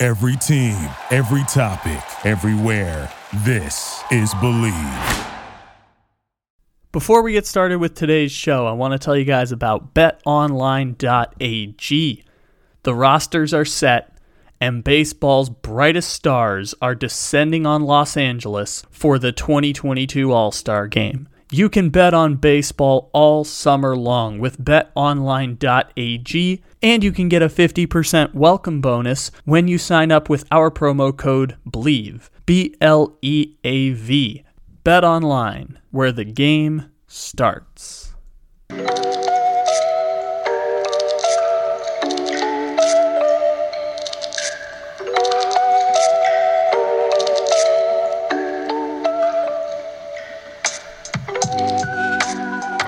Every team, every topic, everywhere. This is Bleav. Before we get started with today's show, I want to tell you guys about betonline.ag. The rosters are set, and baseball's brightest stars are descending on Los Angeles for the 2022 All Star Game. You can bet on baseball all summer long with betonline.ag, and you can get a 50% welcome bonus when you sign up with our promo code BLEAV. B L E A V. Bet online, where the game starts.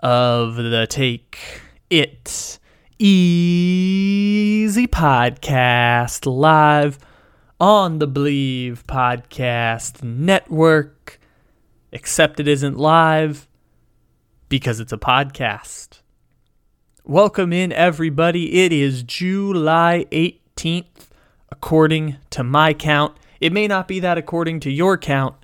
of the Take It Easy podcast live on the Bleav Podcast Network. Except it isn't live because it's a podcast. Welcome in, everybody. It is July 18th, according to my count. It may not be that according to your count,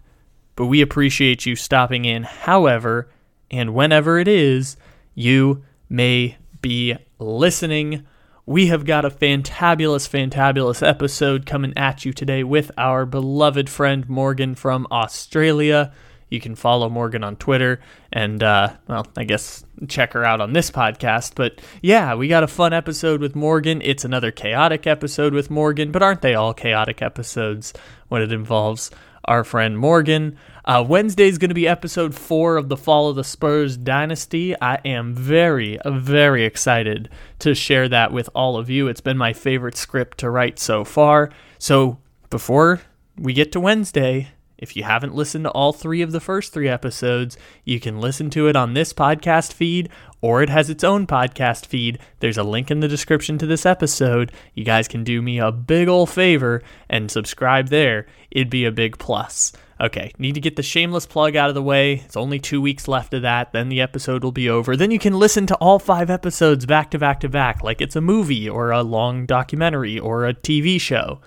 but we appreciate you stopping in. However, and whenever it is you may be listening. We have got a fantabulous, fantabulous episode coming at you today with our beloved friend Morgan from Australia. You can follow Morgan on Twitter and, uh, well, I guess check her out on this podcast. But yeah, we got a fun episode with Morgan. It's another chaotic episode with Morgan, but aren't they all chaotic episodes when it involves our friend Morgan? Uh, Wednesday is going to be episode four of the Fall of the Spurs Dynasty. I am very, very excited to share that with all of you. It's been my favorite script to write so far. So before we get to Wednesday, if you haven't listened to all three of the first three episodes, you can listen to it on this podcast feed or it has its own podcast feed. There's a link in the description to this episode. You guys can do me a big ol' favor and subscribe there. It'd be a big plus. Okay, need to get the shameless plug out of the way. It's only two weeks left of that. Then the episode will be over. Then you can listen to all five episodes back to back to back, like it's a movie or a long documentary or a TV show.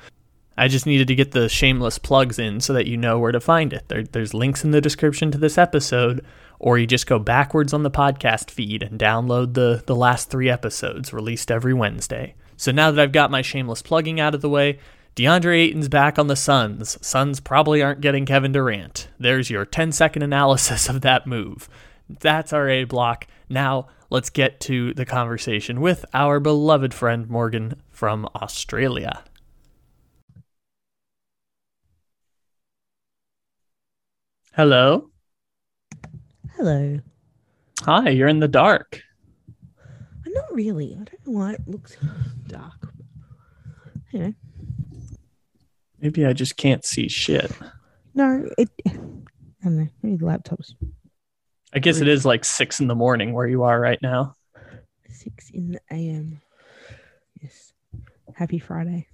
I just needed to get the shameless plugs in so that you know where to find it. There, there's links in the description to this episode, or you just go backwards on the podcast feed and download the, the last three episodes released every Wednesday. So now that I've got my shameless plugging out of the way, DeAndre Ayton's back on the Suns. Suns probably aren't getting Kevin Durant. There's your 10 second analysis of that move. That's our A block. Now, let's get to the conversation with our beloved friend Morgan from Australia. Hello. Hello. Hi, you're in the dark. I'm not really. I don't know why it looks dark. You know. Maybe I just can't see shit. No, it. I don't know. Maybe the laptop's I guess it is like six in the morning where you are right now. six in the AM. Yes. Happy Friday.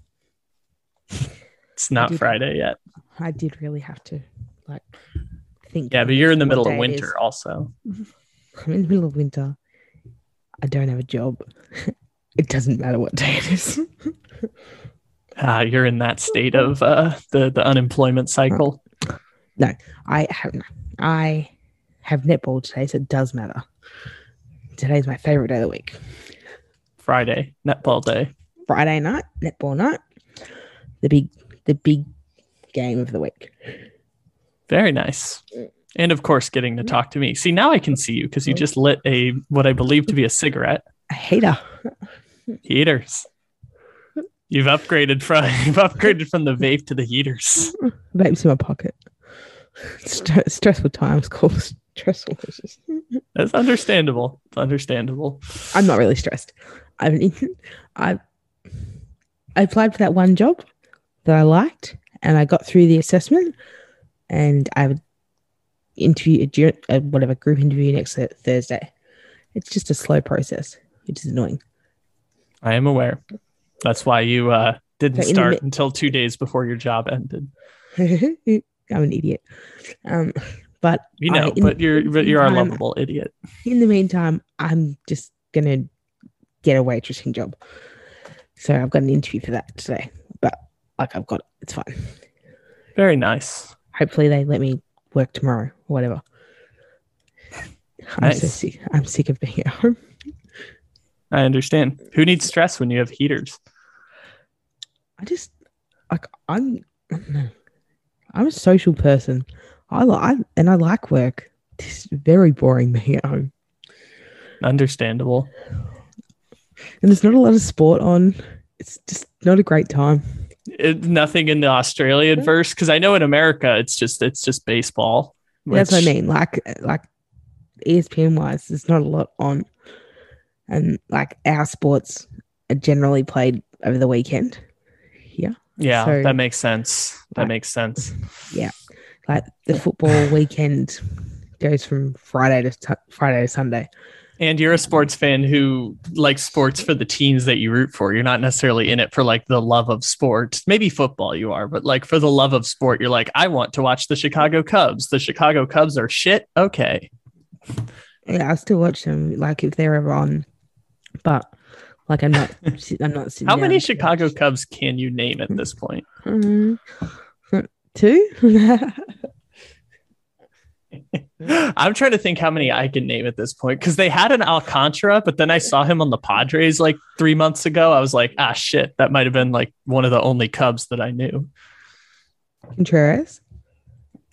It's not did- Friday yet. I did really have to think. Yeah, but you're in the middle of winter also. I'm in the middle of winter. I don't have a job. it doesn't matter what day it is. Ah, you're in that state of uh, the the unemployment cycle. No, I have I have netball today, so it does matter. Today's my favorite day of the week. Friday, netball day. Friday night, netball night. The big the big game of the week. Very nice. And of course, getting to talk to me. See, now I can see you because you just lit a what I believe to be a cigarette. A hater. Heaters. You've upgraded from you've upgraded from the vape to the heaters. Vapes in my pocket. St- stressful times called stressful. That's understandable. It's understandable. I'm not really stressed. I've I I applied for that one job that I liked, and I got through the assessment, and I have an interview, a whatever group interview next Thursday. It's just a slow process, which is annoying. I am aware. That's why you uh, didn't So in the start until two days before your job ended. I'm an idiot. Um, but You know, I- but you're but you're a lovable idiot. in the meantime, I'm just gonna get a waitressing job. So I've got an interview for that today. But like I've got it. It's fine. Very nice. Hopefully they let me work tomorrow or whatever. I'm so sick. I'm sick of being at home. I understand. Who needs stress when you have heaters? I just like I'm I'm a social person. I like and I like work. It's very boring being at home. Understandable. And there's not a lot of sport on. It's just not a great time. It, nothing in the Australian verse because I know in America it's just it's just baseball. That's what I mean. Like like ESPN wise, there's not a lot on. And like our sports are generally played over the weekend. Yeah. Yeah, So- that makes sense. That makes sense. Yeah, like the football weekend goes from Friday to t- Friday to Sunday. And you're a sports fan who likes sports for the teams that you root for. You're not necessarily in it for like the love of sport. Maybe football you are, but like for the love of sport, you're like, I want to watch the Chicago Cubs. The Chicago Cubs are shit. Okay. Yeah, I still watch them like if they're ever on. But like I'm not I'm not How many Chicago watch. Cubs can you name at this point? Mm, two? I'm trying to think how many I can name at this point because they had an Alcantara, but then I saw him on the Padres like three months ago. I was like, ah, shit, that might have been like one of the only Cubs that I knew. Contreras.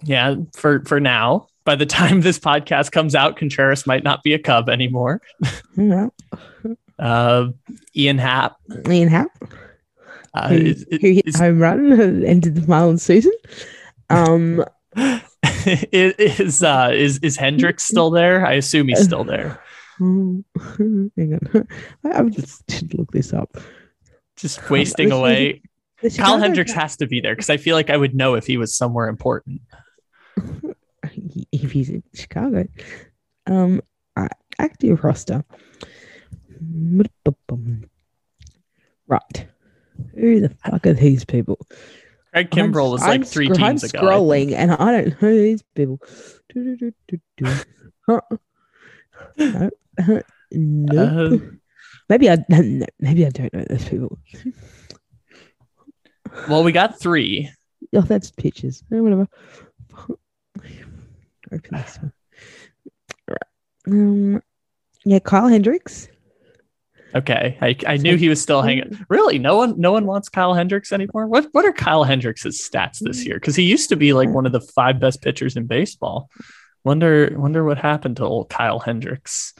Yeah, for for now. By the time this podcast comes out, Contreras might not be a Cub anymore. Well, Uh, Ian Happ. Ian Happ, Uh, who, is, who hit home run and ended the Marlins season. Um, is uh is is Hendricks still there? I assume he's still there. hang on. I, I just should look this up. Just wasting away. The Kyle Hendricks has to be there because I feel like I would know if he was somewhere important. if he's in Chicago. Um, active roster. Right. Who the fuck are these people? Craig I'm- Kimbrel was I'm like three scro- teams I'm ago. I think. scrolling and I don't know these people. Do, do, do, do, do. Huh. no. Uh, maybe I maybe I don't know those people. well, we got three. Oh, that's pictures. Eh, whatever. Open this one. Um. Yeah, Kyle Hendricks. Okay, I, I knew he was still hanging. Really, no one no one wants Kyle Hendricks anymore. What what are Kyle Hendricks' stats this year? Because he used to be like one of the five best pitchers in baseball. Wonder wonder what happened to old Kyle Hendricks.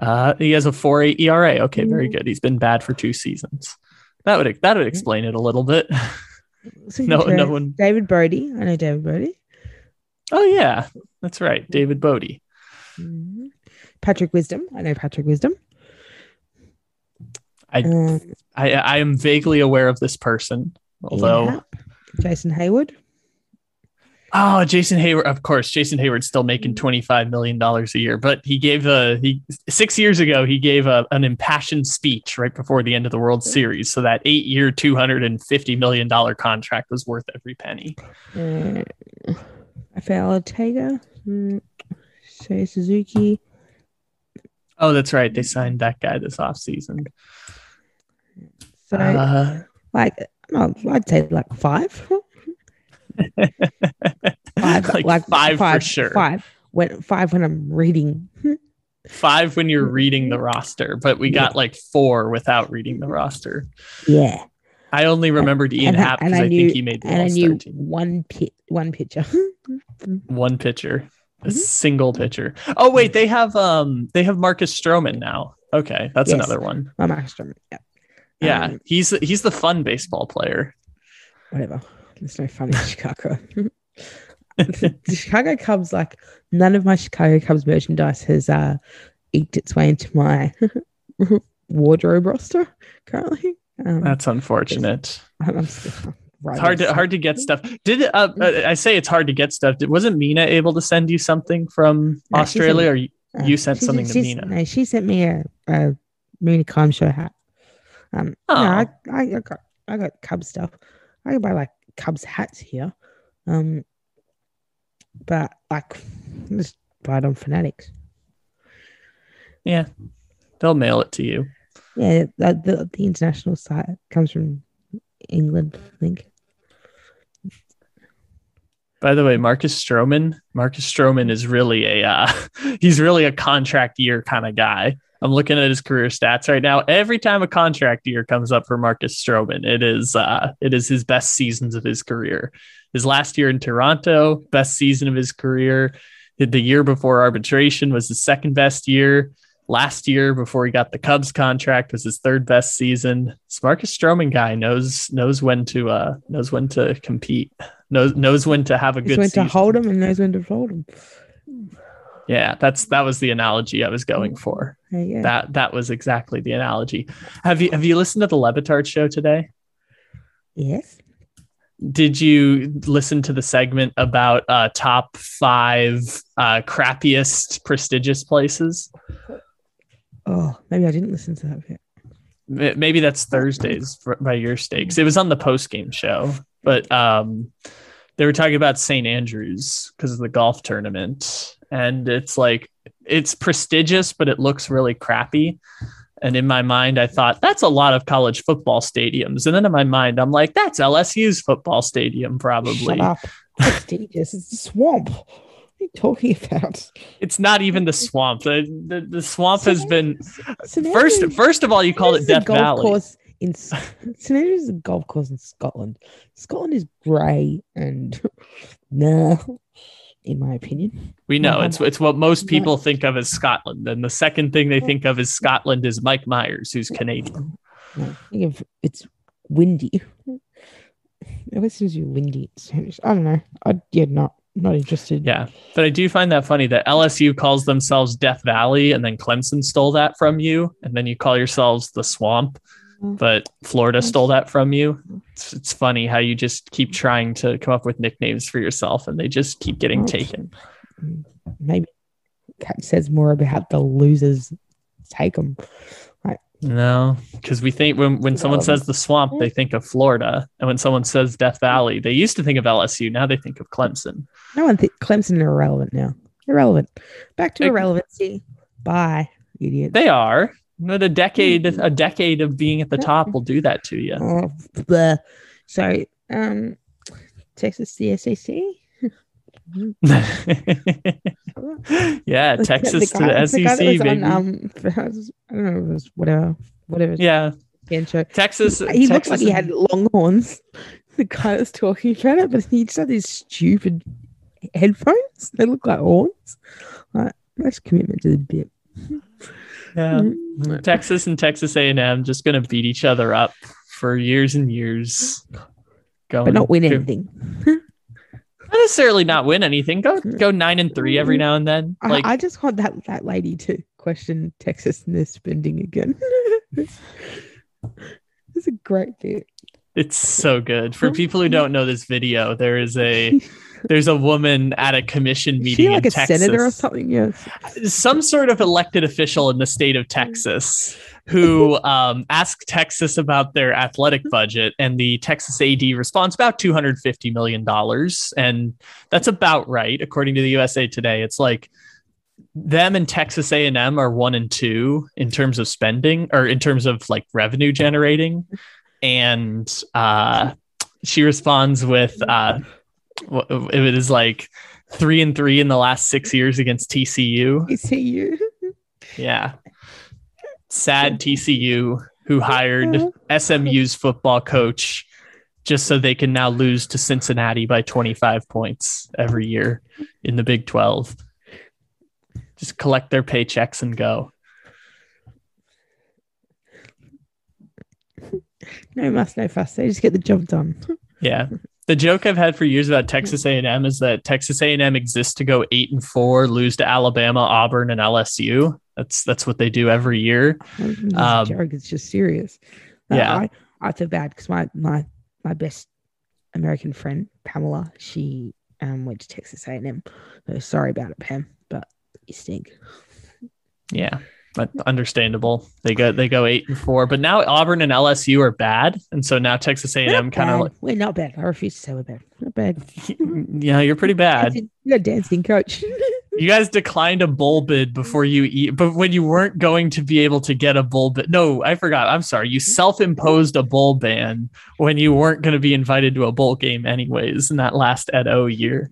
Uh, he has a four eight ERA. Okay, very good. He's been bad for two seasons. That would that would explain it a little bit. Some No- no one- David Brody. I know David Brody. oh yeah, that's right, David Bote. Mhm. Patrick Wisdom. I know Patrick Wisdom. I, Um, I I am vaguely aware of this person, although Happ, Jason Heyward. Oh, Jason Heyward. Of course, Jason Heyward's still making $25 million a year, but he gave a, he, six years ago, he gave a, an impassioned speech right before the end of the World Series. So that eight year, $250 million contract was worth every penny. Uh, Rafael Ortega. Mm, Seiya Suzuki. Oh, that's right. They signed that guy this offseason. So, Uh, like, no, I'd say like five. five, like, five, five, for sure. Five. When five when I'm reading. Five when you're reading the roster, but we got like four without reading the roster. Yeah. I only remembered Ian and, Happ because I, knew, think he made the and I knew team. one pit, one pitcher. One pitcher, a Mhm. single pitcher. Oh wait, they have um they have Marcus Stroman now. Okay, that's Yes. another one. My Max Stroman. Yeah. Yeah, Um, he's he's the fun baseball player. whatever. There's no fun in Chicago. the Chicago Cubs, like none of my Chicago Cubs merchandise has uh eked its way into my wardrobe roster currently. Um, That's unfortunate. I'm still It's hard to hard to get stuff. Did uh, uh, I say it's hard to get stuff? Did, wasn't Mina able to send you something from No, Australia, sent- or you, Uh, you sent something sent- to Mina? No, she sent me a, a Mooney Kime show hat. Um, no, I, I, I got I got Cubs stuff. I can buy like Cubs hats here. Um, but like just buy it on Fanatics. Yeah, they'll mail it to you. Yeah, the, the the international site comes from England, I think. By the way, Marcus Stroman, Marcus Stroman is really a uh, he's really a contract year kind of guy. I'm looking at his career stats right now. Every time a contract year comes up for Marcus Stroman, it is uh, it is his best seasons of his career. His last year in Toronto, best season of his career. The year before arbitration was his second best year. Last year, before he got the Cubs contract, was his third best season. This Marcus Stroman guy knows knows when to uh, knows when to compete. Knows knows when to have a Knows good when season. to hold him and knows when to fold him. Yeah, that's that was the analogy I was going for. Yeah, yeah. That that was exactly the analogy. Have you have you listened to the Le Batard show today? yes. Did you listen to the segment about uh, top five uh, crappiest prestigious places? Oh, maybe I didn't listen to that bit. Maybe that's Thursdays by your stakes. It was on the post game show, but um, they were talking about St. Andrews because of the golf tournament, and it's like it's prestigious, but it looks really crappy. And in my mind, I thought that's a lot of college football stadiums. And then in my mind, I'm like, that's LSU's football stadium, probably. Shut up. Prestigious. It's a swamp. What are you talking about? It's not even the swamp. The the, the swamp has been St. first. Andrews- First of all, you called it. Andrews is Death golf Valley. Course in St Andrews is a golf course in Scotland. Scotland is grey and nah, in my opinion. We know No, it's it's what most people think of as Scotland, and the second thing they think of as Scotland is Mike Myers, who's Canadian. No, it's windy. It seems to windy. I don't know. I yeah, not not interested. Yeah, but I do find that funny that LSU calls themselves Death Valley, and then Clemson stole that from you, and then you call yourselves the Swamp, mm-hmm. but Florida stole that from you. It's, it's funny how you just keep trying to come up with nicknames for yourself, and they just keep getting taken. Maybe that says more about the losers take them. No, because we think when, when someone Irrelevant. says the swamp, they think of Florida. And when someone says Death Valley, they used to think of LSU. Now they think of Clemson. No one thinks Clemson are irrelevant now. Irrelevant. Back to irrelevancy. Bye, idiot. They are. But a decade, a decade of being at the top will do that to you. Oh, bleh. So, um, Texas the SEC. yeah, Texas the to the the SEC, was baby. on, um, I don't know, it was whatever, whatever. yeah, show. Texas. He looked Texas like he had long horns. The guy that's talking about it, but he just had these stupid headphones. They look like horns. Like, that's commitment to the bit. yeah. Mm. Texas and Texas A&M just gonna beat each other up for years and years. Going But not win to- anything. Necessarily not win anything. Go go nine and three every mm. now and then. I, Like I just want that that lady to question Texas and their spending again. it's a great bit. It's so good. For people who don't know this video, there is a there's a woman at a commission Is meeting she like in a Texas. senator or something? Yes. Some sort of elected official in the state of Texas who um, asked Texas about their athletic budget, and the Texas AD responds about two hundred fifty million dollars, and that's about right according to the USA Today. It's like them and Texas A&M are one and two in terms of spending or in terms of like revenue generating. And uh, she responds with uh, w- it is like three and three in the last six years against TCU. You? Yeah. Sad TCU who hired uh-huh. SMU's football coach just so they can now lose to Cincinnati by 25 points every year in the Big 12. Just collect their paychecks and go. No muss, no fuss. They just get the job done. Yeah. The joke I've had for years about Texas A&M is that Texas A&M exists to go 8 and 4, lose to Alabama, Auburn and LSU. That's that's what they do every year. It's Um, joke. It's just serious. Uh, yeah. I, I feel bad because my, my my best American friend Pamela, she um went to Texas A&M. So sorry about it, Pam, but you stink. Yeah, understandable. They go they go eight and four, but now Auburn and LSU are bad, and so now Texas A and M kind of like, we're not bad. I refuse to say we're bad. Not bad. yeah, you're pretty bad. You're a dancing coach. You guys declined a bowl bid before you eat, but when you weren't going to be able to get a bowl bid, no, I forgot. I'm sorry. You self imposed a bowl ban when you weren't going to be invited to a bowl game anyways in that last Ed O year.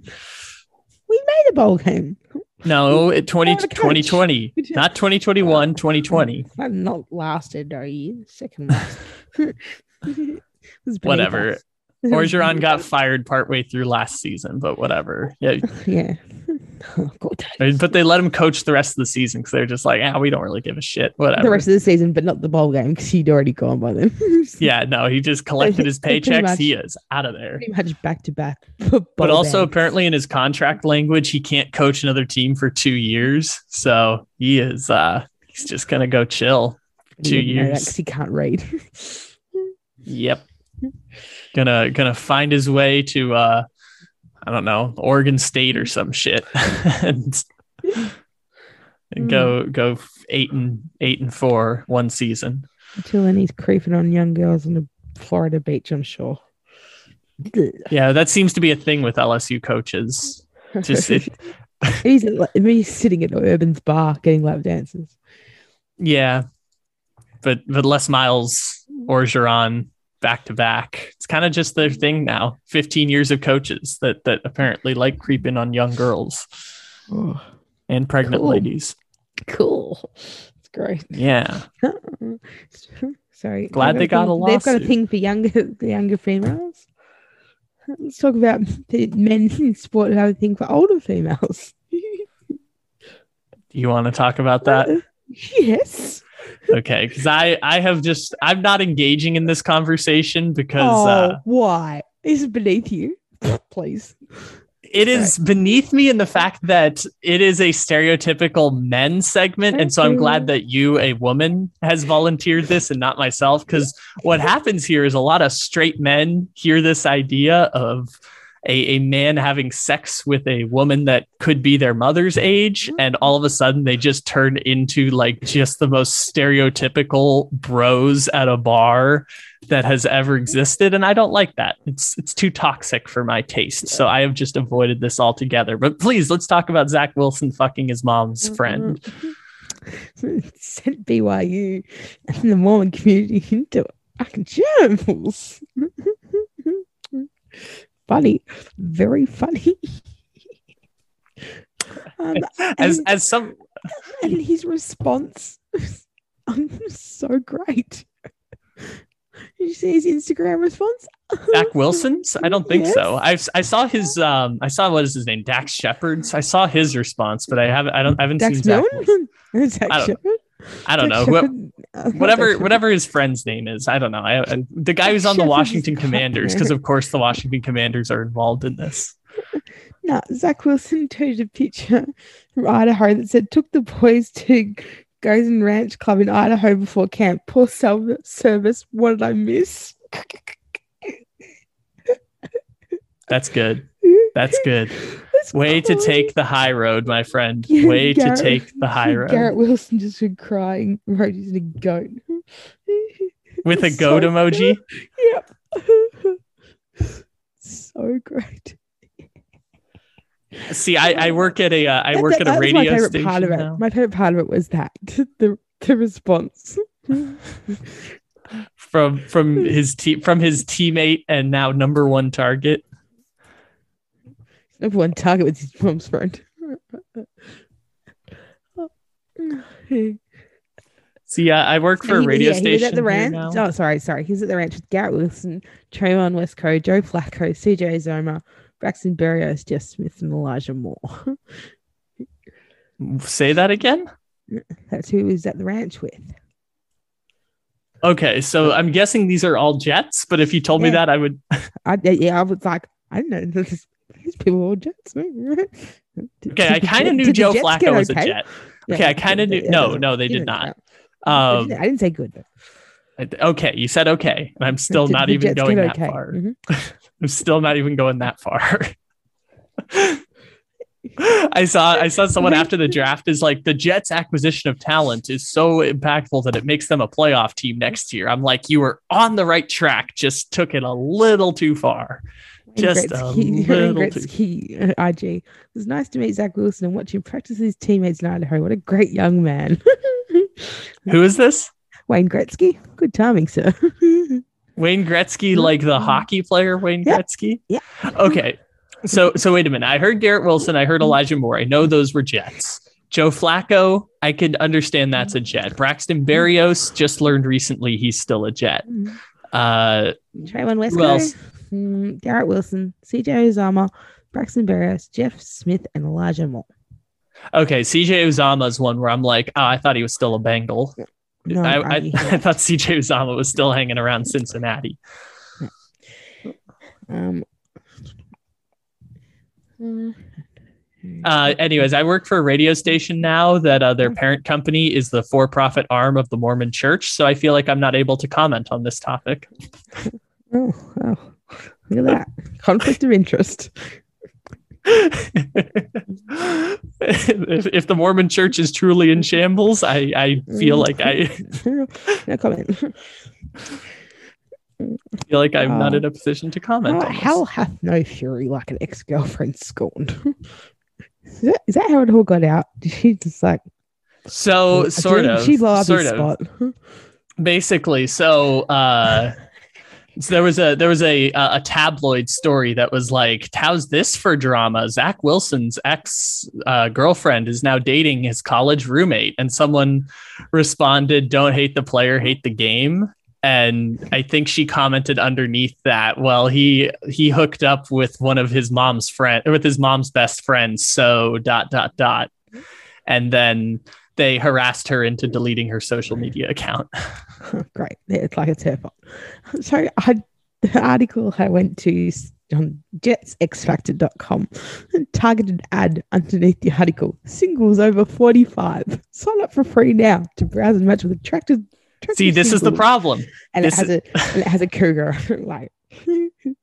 we made a bowl game. No, oh, it 20, Oh, the coach. 2020, not 2021, 2020. That not lasted are you? Second last. It was beneath Whatever. Orgeron got fired partway through last season, but whatever. Yeah, Yeah. Oh, God. but they let him coach the rest of the season because they're just like, ah, we don't really give a shit. Whatever. The rest of the season, but not the bowl game because he'd already gone by then. yeah, no, he just collected his paychecks. much. He is out of there. Pretty much back to back. But also, apparently, in his contract language, he can't coach another team for two years. So he is, uh, he's just gonna go chill. two years. because he can't read. Yep. Gonna gonna find his way to uh I don't know, Oregon State or some shit. and, and go hmm. go eight and eight and four one season. Until then, he's creeping on young girls on the Florida beach, I'm sure. Yeah, that seems to be a thing with LSU coaches. Just it, he's, at, he's sitting at Urban's bar getting lap dances. yeah. But but Les Miles or Orgeron back to back. It's kind of just their thing now. 15 years of coaches that that apparently like creeping on young girls Oh, and pregnant Cool. ladies. cool. It's great. Yeah. Sorry. Glad They've they got thing- a They've got a thing for younger the younger females. Let's talk about men in sport who have a thing for older females. Do you want to talk about that? yes. Okay because i i have just i'm not engaging in this conversation because oh, uh why? Is it beneath you? Please. it is beneath me in the fact that it is a stereotypical men segment and so i'm Thank glad that you a woman has volunteered this and not myself because what happens here is a lot of straight men hear this idea of a, a man having sex with a woman that could be their mother's age mm. and all of a sudden they just turn into like just the most stereotypical bros at a bar that has ever existed and i don't like that. It's it's too toxic for my taste so i have just avoided this altogether. But please let's talk about zach wilson fucking his mom's mm-hmm. friend. Sent BYU and the Mormon community into fucking shambles. funny, very funny. um, as and, as some and his response, um, so great. Did you see his Instagram response? Zach Wilson's? I don't think so. I I saw his um I saw what is his name Dax Shepard's. I saw his response, but I haven't I don't I haven't Dax seen Zach. Milne? Wilson. Zach I don't- Shepard? I don't know. Not oh, whatever whatever his friend's name is. I don't know. I, I- the guy who's on the Washington Commanders because of course the Washington Commanders are involved in this. No, Zach Wilson tweeted a picture from Idaho that said, took the boys to Gozzer Ranch Club in Idaho before camp. Poor sel- service. What did I miss? That's good. That's good. That's Way to take the high road, my friend. Yeah, Way Garrett- to take the high road. Garrett Wilson just been crying. Wrote he's a goat. With a So goat emoji. Yep. so great. See, I, I work at a uh, I work that- at a radio my favorite station. part of it. now. My favorite part of it was that the the response. from from his team from his teammate and now number one target. Number one target was his mom's friend. See, I, I work for a radio yeah, station. He was at the ranch. Oh, sorry, sorry. He's at the ranch with Garrett Wilson, Trevon Wesco, Joe Flacco, CJ Uzomah, Braxton Berrios, Jeff Smith, and Elijah Moore. Say that again. That's who he was at the ranch with. Okay, so I'm guessing these are all Jets, but if you told me that, I would. I yeah, I was like, I didn't know this, these people were Jets. Okay, I kind of knew Joe Flacco was a Jet. Okay, I kinda knew- no, no, they did not. I Um, didn't, I didn't say good. Though. okay, you said okay, and I'm still not even Jets going that okay. far. Mhm. I'm still not even going that far. I saw I saw someone after the draft is like the Jets acquisition of talent is so impactful that it makes them a playoff team next year. I'm like, you were on the right track, just took it a little too far. Wayne Just a Gretzky, Wayne little Gretzky, uh, IG. It was nice to meet Zach Wilson and watch him practice his teammates in Idaho. What a great young man. Who is this? Wayne Gretzky. Good timing, sir. Wayne Gretzky, like the hockey player Wayne Yeah. Gretzky? Yeah. Okay. So so wait a minute. I heard Garrett Wilson, I heard Elijah Moore. I know those were Jets. Joe Flacco, I could understand that's a Jet. Braxton Berrios just learned recently he's still a Jet. Uh Trayvon Who Garrett Wilson, CJ Uzomah, Braxton Berrios, Jeff Smith, and Elijah Moore. okay, CJ Uzomah's one where I'm like, oh, I thought he was still a Bengal. No, I, I, I- I thought CJ Uzomah was still hanging around Cincinnati. um, Uh, anyways, I work for a radio station now that uh, their parent company is the for-profit arm of the Mormon Church. So I feel like I'm not able to comment on this topic. oh, oh, look at that conflict of interest. if, if the Mormon Church is truly in shambles, I, I feel like I no comment. feel like I'm not Uh, in a position to comment. This. hell hath no fury like an ex girlfriend scorned. is, that, is that how it all got out? Did she just like So sort of, She blow up sort of. spot. basically so uh so there was a there was a a tabloid story that was like how's this for drama? Zach wilson's ex uh, girlfriend is now dating his college roommate. And someone responded don't hate the player hate the game. And i think she commented underneath that well he he hooked up with one of his mom's friend with his mom's best friends so dot dot dot. And then they harassed her into deleting her social media account. Great. It's like it's her fault. So I the article I went to on jetsxfactor.com and targeted ad underneath the article. Singles over 45 sign up for free now to browse and match with attractive, attractive See, this is the problem. and this it has a and it has a cougar. Like it's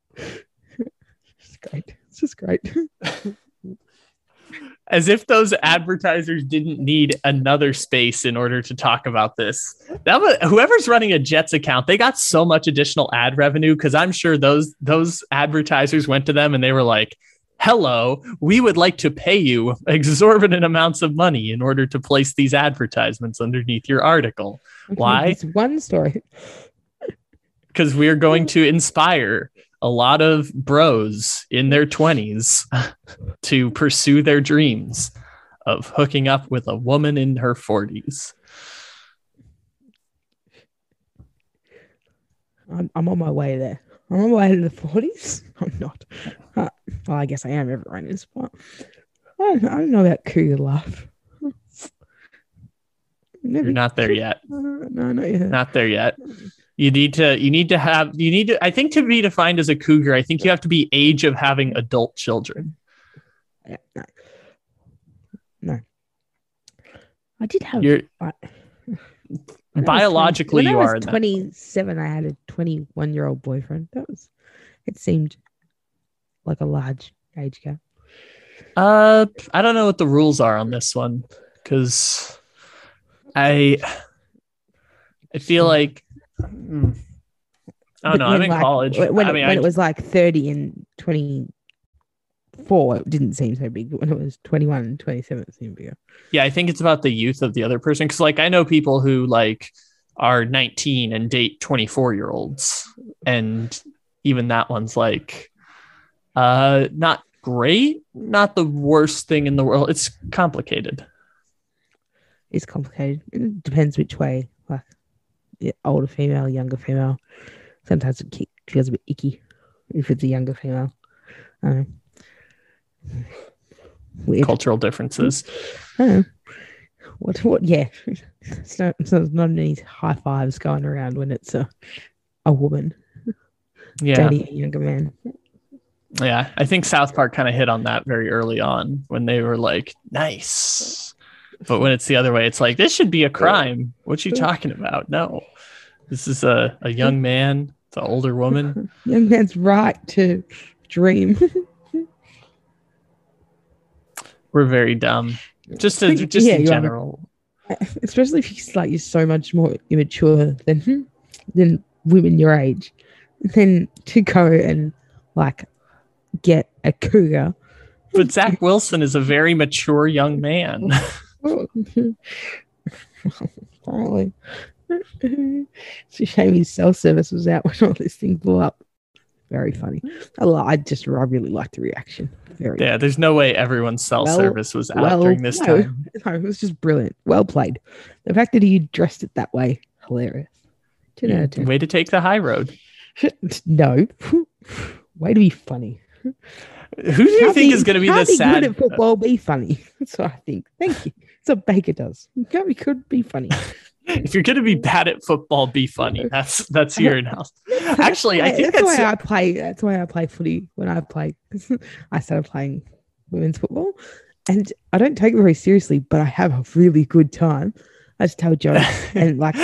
great. It's just great As if those advertisers didn't need another space in order to talk about this. That was whoever's running a Jets account, they got so much additional ad revenue because I'm sure those those advertisers went to them and they were like, "Hello, we would like to pay you exorbitant amounts of money in order to place these advertisements underneath your article mm-hmm. Why? it's one story because we're going to inspire a lot of bros in their 20s to pursue their dreams of hooking up with a woman in her 40s. I'm, I'm on my way there. I'm on my way to the 40s. I'm not. Uh, well, I guess I am. Everyone is, but I don't, I don't know about cougar life. Never, You're not there yet. Uh, no, not yet. Not there yet. You need to you need to have you need to I think to be defined as a cougar, I think you have to be age of having adult children. No. No. I did have. You're I- when 20 biologically you are in that. 27. I had a 21 year old boyfriend. That was. It seemed like a large age gap. Uh, I don't know what the rules are on this one because I I feel like don't know. But I'm in like, college. When, I it, mean, when I, it was like 30 and 24, it didn't seem so big. But when it was 21 and 27, it seemed bigger. yeah, I think it's about the youth of the other person because, like, I know people who like are 19 and date 24 year olds, and even that one's like, uh, not great, not the worst thing in the world. It's complicated. It's complicated. It depends which way. like older female, younger female. Sometimes it feels a bit icky if it's a younger female. I don't know. Weird. Cultural differences. I don't know. What? What? Yeah. It's not, so there's not any high fives going around when it's a a woman Yeah. dating a younger man. Yeah. I think South Park kind of hit on that very early on when they were like, nice. But when it's the other way, it's like, this should be a crime. What you talking about? No. This is a, a young man, it's an older woman. Young man's right to dream. We're very dumb. Just to, just Yeah, in you are. general. especially if he's like you're so much more immature than than women your age, then to go and like get a cougar. But Zach Wilson is a very mature young man. Apparently, it's a shame his cell service was out when all this thing blew up. Very funny. I, li- I just I really liked the reaction. Very yeah, there's no way everyone's cell Well- service was out well, during this no. time. No, it was just brilliant. Well played. The fact that he dressed it that way, hilarious. 10 out of 10. Way to take the high road. no. Way to be funny. Who do you Can't think be- is going to be the sad? good at football? Be funny. That's what I think. Thank you. What Baker does. Can't be. Be funny. if you're going to be bad at football, be funny. That's that's your analysis. Actually, I think that's, that's, why I play. That's why I play footy when I play. I started playing women's football, and I don't take it very seriously, but I have a really good time. I just tell jokes and like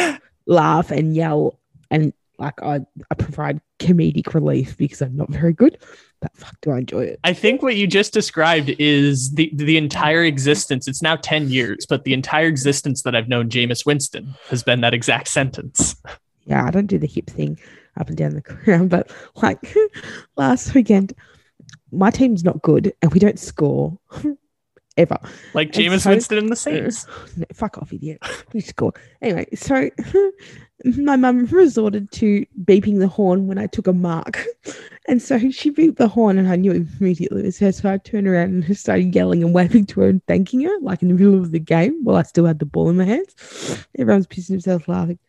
laugh and yell and like I, I provide comedic relief because I'm not very good, but fuck, do I enjoy it? I think what you just described is the the entire existence. It's now ten years, but the entire existence that I've known Jameis Winston has been that exact sentence. Yeah, I don't do the hip thing up and down the ground, but like last weekend, my team's not good and we don't score ever. Like It's Jameis so- Winston in the uh, Saints. No, fuck off, idiot. We score. Anyway, so my mum resorted to beeping the horn when I took a mark. And so she beeped the horn and I knew immediately it was her. So I turned around and started yelling and waving to her and thanking her, like in the middle of the game while I still had the ball in my hands. Everyone's pissing themselves laughing.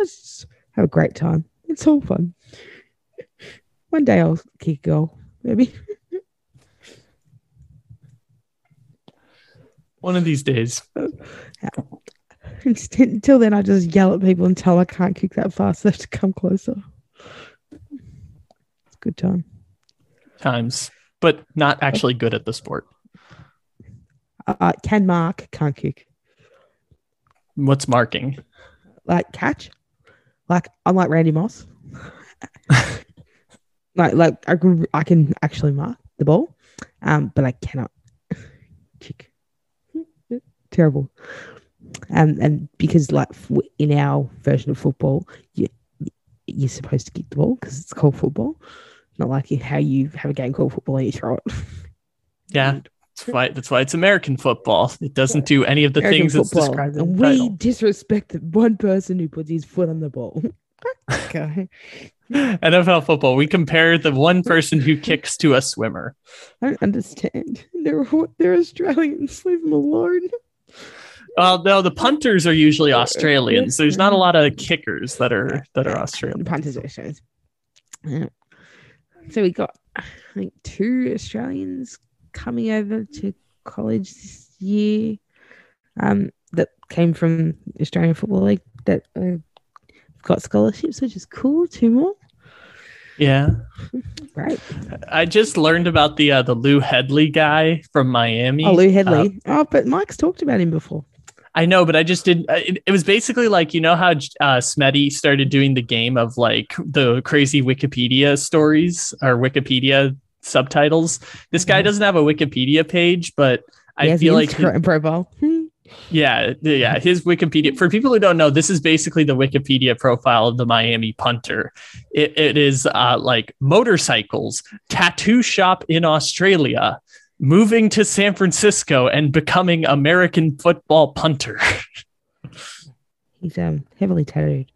I just have a great time. It's all fun. One day I'll kick a goal, maybe. One of these days. Until then, I just yell at people and tell I can't kick that fast. They have to come closer. It's a good time. Times, but not actually good at the sport. Uh, can mark, can't kick. What's marking? Like catch. Like I'm like Randy Moss. like like I can, I can actually mark the ball, um, but I cannot kick. Terrible. Um, and because like in our version of football, you you're supposed to kick the ball because it's called football, not like how you have a game called football and you throw it. Yeah, that's why. That's why it's American football. It doesn't do any of the American things it's described And we title. disrespect the one person who puts his foot on the ball. okay. NFL football. We compare the one person who kicks to a swimmer. I don't understand. They're they're Australians. Leave them alone. Well, no, the punters are usually Australians. There's not a lot of kickers that are that are The Australian. punters are Australians. So we got I think two Australians coming over to college this year. Um, that came from the Australian Football League that uh, got scholarships, which is cool. Two more, Yeah, great. I just learned about the uh, the Lou Hedley guy from Miami. Oh, Lou Uh, Hedley. oh, but Mike's talked about him before. I know, but I just didn't. uh, It, it was basically like you know how uh, Smetty started doing the game of like the crazy Wikipedia stories or Wikipedia subtitles. This guy Mhm. doesn't have a Wikipedia page, but I feel like Instagram profile. Yeah, yeah. His Wikipedia. For people who don't know, this is basically the Wikipedia profile of the Miami punter. It, it is uh, like motorcycles, tattoo shop in Australia, moving to San Francisco, and becoming American football punter. He's um heavily tattooed.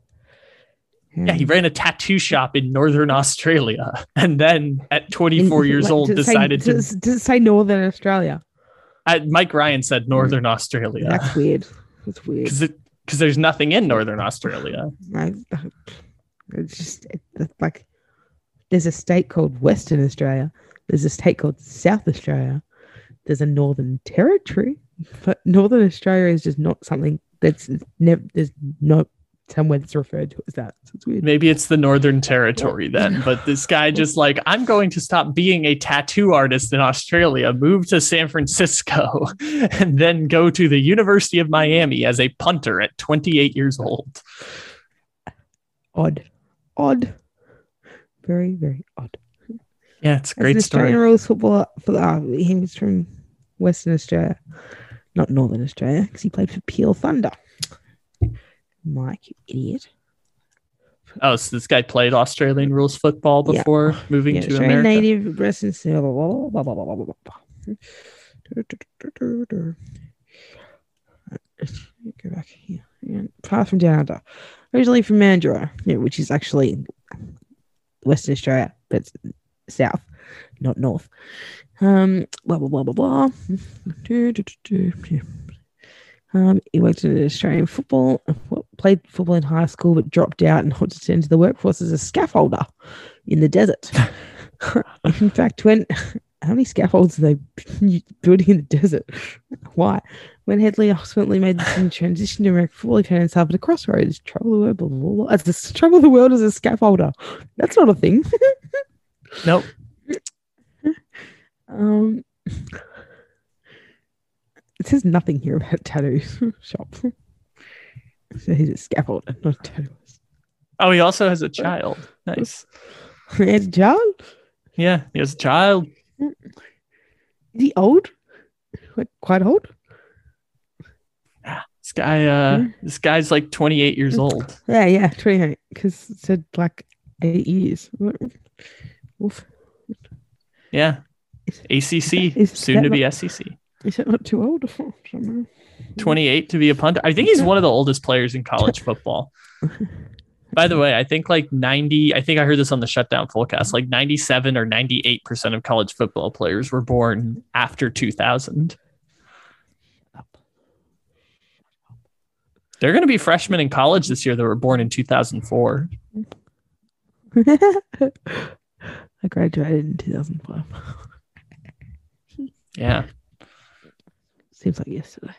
yeah, he Um, ran a tattoo shop in Northern Australia, and then at 24 in- years like, old it say- decided to. does say Northern Australia? Uh, Mike Ryan said Northern Australia That's weird. That's weird. because because there's nothing in Northern Australia. I, it's just it's like there's a state called Western Australia. There's a state called South Australia. There's a Northern Territory, but Northern Australia is just not something that's never. There's no somewhere that's referred to as that. So it's weird. Maybe it's the Northern Territory then, but this guy just like, I'm going to stop being a tattoo artist in Australia, move to San Francisco, and then go to the University of Miami as a punter at 28 years old. Odd, odd, very very odd. Yeah, it's a As great Australian story. rules footballer for the, uh, he was from Western Australia, not Northern Australia, because he played for Peel Thunder. Mike, you idiot. Oh, so this guy played Australian rules football Yeah. before moving Yeah, to Australian America. native Australia. Blah, blah, blah, blah, blah, blah, blah, blah. Go back here. Yeah, Far from down under. Originally from Mandurah, yeah, which is actually Western Australia, but south, not north. Um, blah blah blah blah blah. Do, do, do, do. Yeah. Um, he worked in Australian football, played football in high school, but dropped out and opted into the workforce as a scaffolder in the desert. in fact, when how many scaffolds are they building in the desert? Why? When Hedley ultimately made the transition to American football, he found himself at a crossroads. Trouble the world, blah, blah, blah, as the trouble the world as a scaffolder. That's not a thing. Nope. Um, it says nothing here about tattoo shop. So he's a scaffolder, not a tattooist. Oh, he also has a child. Nice. He has a child? Yeah, he has a child. Is he old? Like quite old? This guy, uh, Yeah. this guy's like 28 years old. Yeah, yeah, 28. Because it said like eight years. Oof. Yeah. Is- ACC, is soon to be SEC. Is that not too old? I don't know. 28 to be a punter. I think he's one of the oldest players in college football. By the way, I think like 90, I think I heard this on the shutdown forecast. like 97 or 98% of college football players were born after 2000. They're going to be freshmen in college this year that were born in 2004. I graduated in 2005. Yeah. Seems like yesterday.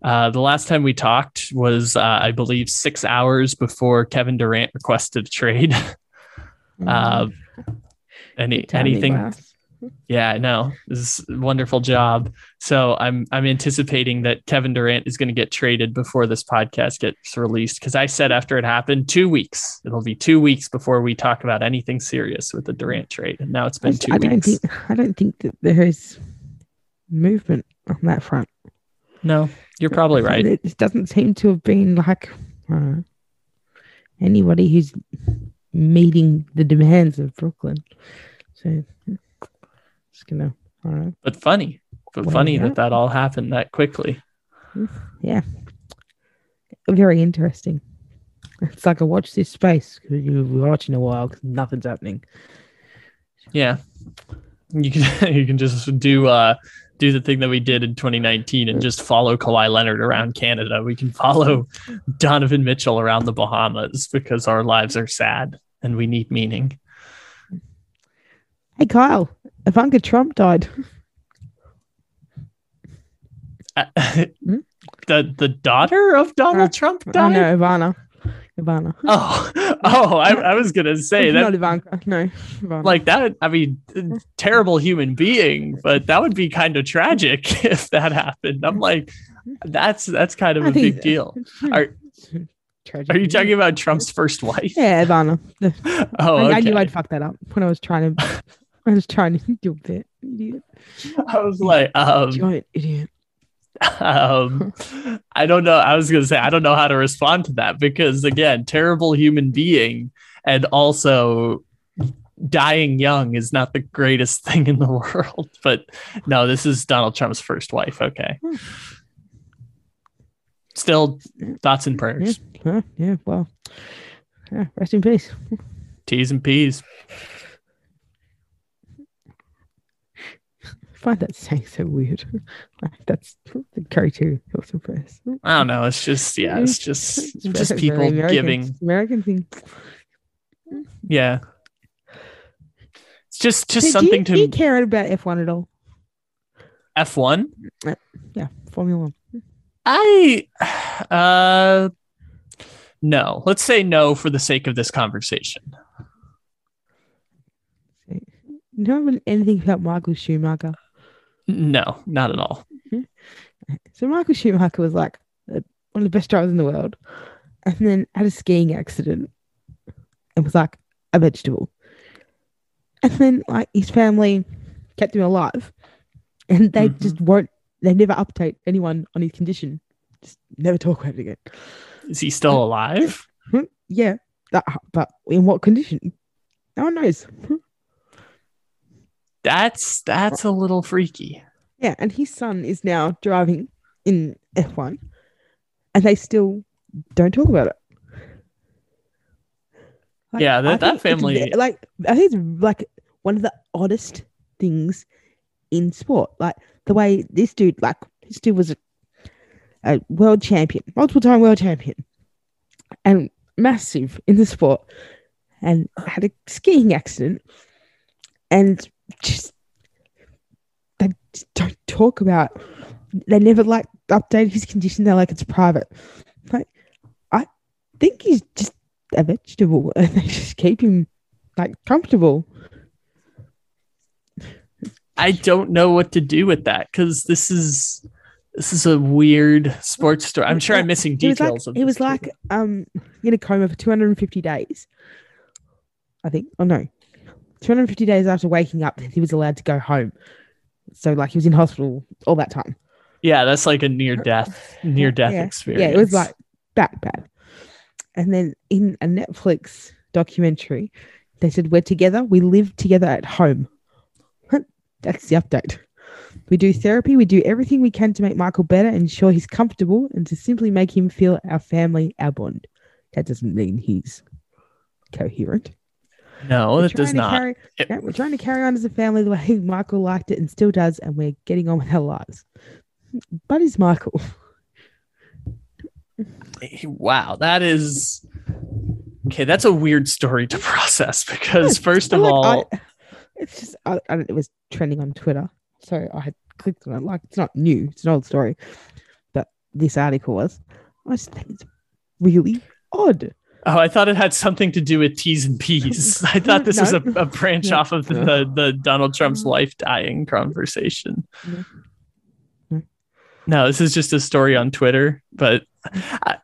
Uh, the last time we talked was, uh, I believe, six hours before Kevin Durant requested a trade. uh, any anything. Yeah, no. This is a wonderful job. So I'm I'm anticipating that Kevin Durant is going to get traded before this podcast gets released because I said after it happened, two weeks. It'll be two weeks before we talk about anything serious with the Durant trade. And now it's been two I don't weeks. think I don't think that there is movement on that front. no, you're probably right. It, it doesn't seem to have been like uh, anybody who's meeting the demands of Brooklyn. So just gonna all right. But funny. But Well, funny yeah. that that all happened that quickly. Yeah. Very interesting. It's like I watch this space because you've been watching a while because nothing's happening. Yeah. You can you can just do uh do the thing that we did in 2019 and just follow Kawhi Leonard around Canada. We can follow Donovan Mitchell around the Bahamas because our lives are sad and we need meaning. Hey Kyle, Ivanka Trump died. Uh, the the daughter of Donald Uh, Trump Oh died. no, Ivana. Ivana. Oh, oh, I, I was gonna say not that Ivanka. No, Ivana. like that. I mean, terrible human being, but that would be kind of tragic if that happened. I'm like, that's that's kind of I a big deal. Are- Tragic. Are you talking about Trump's first wife? Yeah, Ivana. Oh, I, I knew. I'd fuck that up when I was trying to. I was trying to do a bit. Idiot. I was like, um, Giant idiot. um, I don't know. I was gonna say I don't know how to respond to that because again, terrible human being, and also dying young is not the greatest thing in the world. But no, this is Donald Trump's first wife. Okay. Still, thoughts and Yeah. prayers, Huh? Yeah. Well. Yeah. Rest in peace. T's and P's. Find that saying so weird. like that's the Press. I don't know. It's just yeah. It's just It's just people American. giving American thing. yeah. It's just just Do- something you, do you to care about F1 at all? F one. Yeah, Formula One. I uh no. Let's say no for the sake of this conversation. You know anything about Michael Schumacher? No, not at all. So Michael Schumacher was like one of the best drivers in the world, and then had a skiing accident and was like a vegetable. And then like his family kept him alive, and they Mhm. just won't. They never update anyone on his condition. Just never talk about it again. Is he still alive? Yeah, that, but in what condition? No one knows. That's that's a little freaky. Yeah, and his son is now driving in F1, and they still don't talk about it. Yeah, that- that family- like I think it's like one of the oddest things in sport. Like the way this dude, like this dude was a, a world champion, multiple time world champion, and massive in the sport, and had a skiing accident, and just they just don't talk about. They never like update his condition. They're like it's private. Like I think he's just a vegetable, and they just keep him like comfortable. I don't know what to do with that because this is this is a weird sports story. I'm sure I'm missing He was like, details of it. he was like um in a coma for 250 days. I think. Oh no. 250 days after waking up, he was allowed to go home. So like he was in hospital all that time. yeah, that's like a near death near death yeah. experience. Yeah, it was like bad, bad. And then in a Netflix documentary, they said we're together. We live together at home. That's the update. We do therapy. We do everything we can to make Michael better, ensure he's comfortable, and to simply make him feel our family, our bond. That doesn't mean he's coherent. No, We're it does not. Carry, It- yeah, we're trying to carry on as a family the way Michael liked it and still does, and we're getting on with our lives. But is Michael? Wow, that is okay. That's a weird story to process because first of Like, all, I- it's just I, I, it was trending on Twitter, so I had clicked on it. Like it's not new; it's an old story, but this article was. I just think it's really odd. Oh, I thought it had something to do with T's and P's. I thought this was a, a branch No. off of the, the the Donald Trump's mm-hmm. life dying conversation. No. No. No, this is just a story on Twitter, but mm-hmm. I,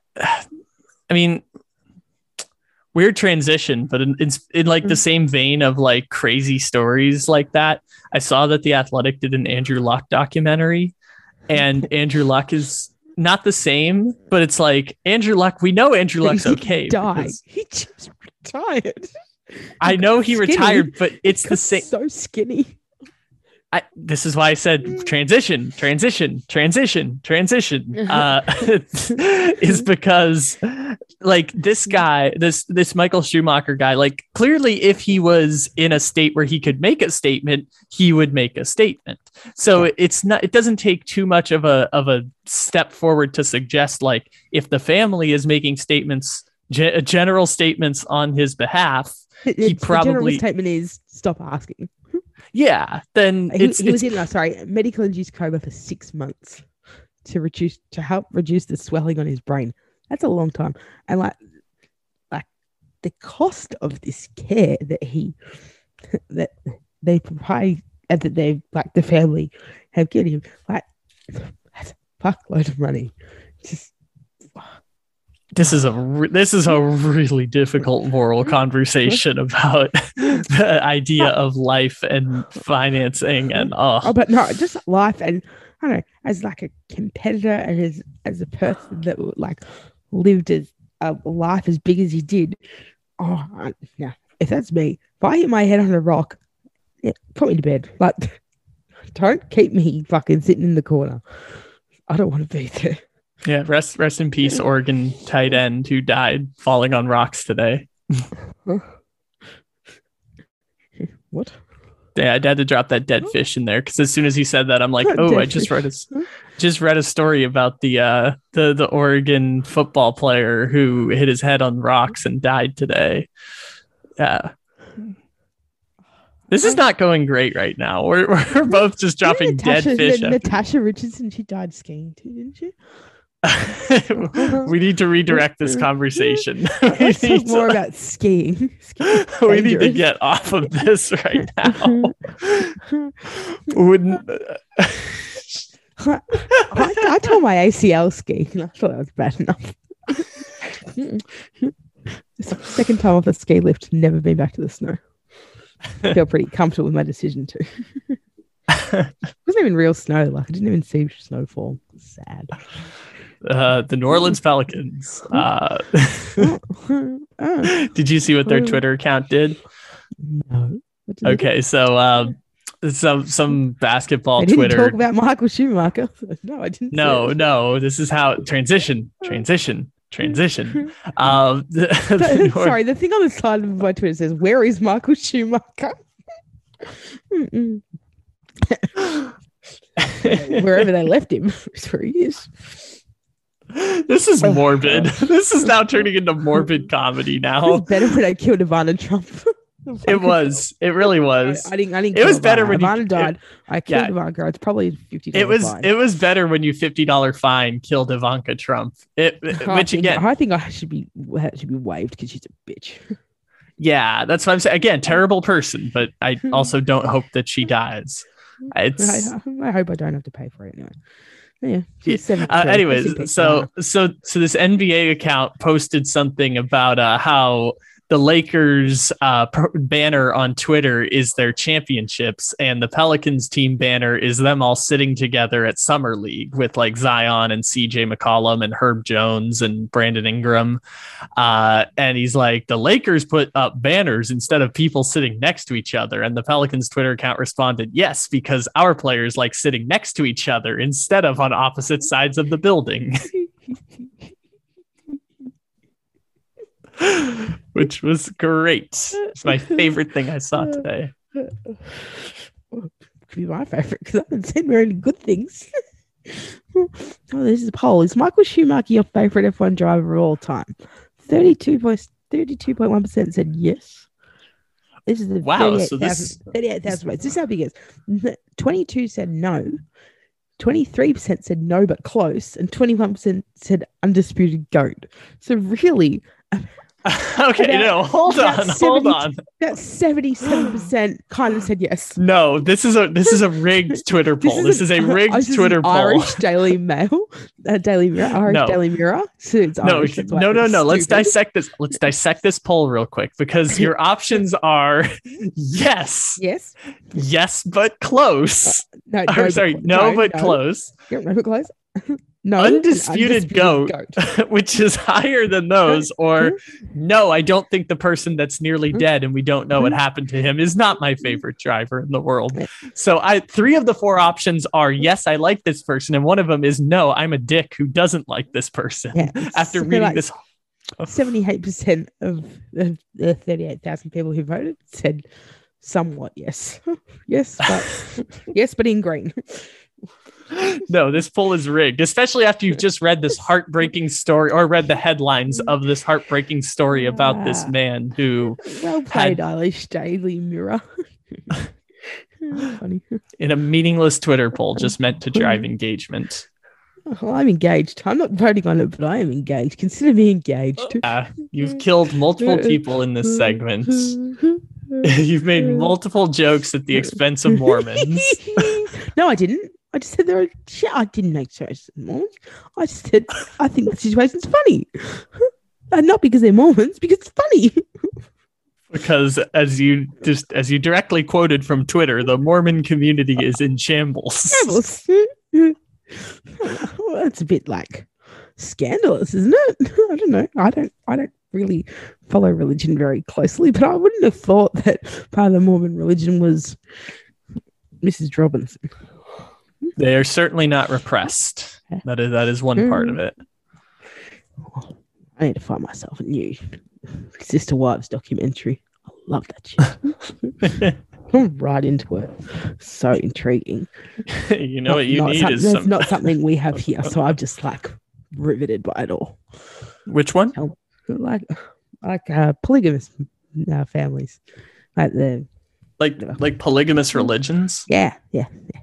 I mean, weird transition, but in, in, in like the Mm. same vein of like crazy stories like that, I saw that the Athletic did an Andrew Luck documentary, and Andrew Luck is not the same, but it's like Andrew Luck. We know Andrew Luck's He okay. died. He just retired. I know he Skinny. retired, but it's the same. So skinny. I, this is why I said transition, transition, transition, transition. Uh, is because like this guy, this this Michael Schumacher guy, like clearly, if he was in a state where he could make a statement, he would make a statement. So it's not. It doesn't take too much of a of a step forward to suggest like if the family is making statements, ge- general statements on his behalf, It's- the general probably- statement is stop asking. yeah, then He, it's, he was in, uh, sorry, medical induced coma for six months to reduce to help reduce the swelling on his brain. That's a long time, and like, like the cost of this care that he that they provide and that they like the family have given him, like that's a fuckload of money. Just this is a re- this is a really difficult moral conversation about the idea of life and financing and oh, oh but no, just life and I don't know, as like a competitor and as as a person that like lived as a life as big as he did. Oh, yeah. If that's me, if I hit my head on a rock, yeah, put me to bed. Like, don't keep me fucking sitting in the corner. I don't want to be there. yeah rest rest in peace Oregon tight end who died falling on rocks today What? Yeah, I had to drop that dead fish in there because as soon as he said that, I'm like, oh, Dead I just read a just read a story about the uh the the Oregon football player who hit his head on rocks and died today. Yeah. This is not going great right now. We're, we're both just dropping dead fish. Natasha Richardson, she died skiing too, didn't she? we need to redirect this conversation. we Let's talk need more to, about skiing. Skiing's we need to get off of this right now. Wouldn't I, I tore my ACL skiing and I thought that was bad enough. It's the second time off the ski lift, never been back to the snow. I feel pretty comfortable with my decision too. it wasn't even real snow, like I didn't even see snowfall. Sad. uh, the New Orleans Pelicans. Uh, oh, did you see what their Twitter account did? no. Did they do? Okay, so um, some some basketball I didn't Twitter. talk about Michael Schumacher. No, I didn't. no, no, this is how transition, transition, transition. Um, the, the Nor- Sorry, the thing on the side of my Twitter says, "Where is Michael Schumacher?" Wherever they left him is where he is. this is morbid. this is now turning into morbid comedy now. better when I killed Ivana Trump. It was. It really was. I, I didn't. I didn't. It was better Ivana. when you- Ivana it- died. I killed yeah. Ivanka. It's probably fifty. It was it was better when you fifty dollar fine killed Ivanka Trump. It which again, I think I should be should be waived because she's a bitch. yeah, that's what I'm saying. Again, terrible person, but I also don't hope that she dies. It's I, I hope I don't have to pay for it anyway. Yeah. Yeah. uh, anyways, so so so this NBA account posted something about uh, how the Lakers uh, banner on Twitter is their championships, and the Pelicans team banner is them all sitting together at Summer League with like Zion and CJ McCollum and Herb Jones and Brandon Ingram. Uh, and he's like, the Lakers put up banners instead of people sitting next to each other. And the Pelicans Twitter account responded, yes, because our players like sitting next to each other instead of on opposite sides of the building. which was great. It's my favorite thing I saw today. could be my favorite because I haven't seen very good things. oh, this is a poll. Is Michael Schumacher your favorite F1 driver of all time? 32.1% said yes. This is the Wow, so 38,000 this- 38,000 votes. This is how big it is. 22 said no. 23% said no, but close. And 21% said undisputed GOAT. So really, okay, no, hold on, hold on. that 77% kind of said yes. No, this is a this is a rigged Twitter poll. This, is a an- rigged this is an Twitter poll. Irish Daily Mail, uh, Daily Mirror, Irish No. Daily Mirror. So it's No, Irish, no, no, it's no. Let's dissect this. Let's dissect this poll real quick because your options are yes, Yes. yes, but close. No. Or, no but sorry, clo- no, but close. Yeah, no, but close. No. and Undisputed goat. which is higher than those, or no, I don't think the person that's nearly dead and we don't know what happened to him is not my favorite driver in the world. So I three of the four options are yes, I like this person, and one of them is no, I'm a dick who doesn't like this person. Yeah, After reading like this, Seventy-eight percent of the, the thirty-eight thousand people who voted said somewhat yes, yes, but yes, but in green. No, this poll is rigged, especially after you've just read this heartbreaking story or read the headlines of this heartbreaking story about this man who, Well played, Irish Daily Mirror. Funny. in a meaningless Twitter poll, just meant to drive engagement. Well, I'm engaged. I'm not voting on it, but I am engaged. Consider me engaged. Uh, you've killed multiple people in this segment. You've made multiple jokes at the expense of Mormons. no, I didn't. I just said there are. Shit, I didn't make at Mormons. I just said I think the situation's funny, and not because they're Mormons, because it's funny. because as you just as you directly quoted from Twitter, the Mormon community is in shambles. Shambles. well, that's a bit like scandalous, isn't it? I don't know. I don't. I don't really follow religion very closely, but I wouldn't have thought that part of the Mormon religion was Mrs. Robinson. They are certainly not repressed. That is that is one part of it. I need to find myself a new Sister Wives documentary. I love that shit. I'm right into it. So intriguing. you know Not- what you need some- is that's some. not something we have here. So I'm just like riveted by it all. Which one? Like like uh, polygamous uh, families, like the Like like polygamous religions? yeah yeah yeah yeah.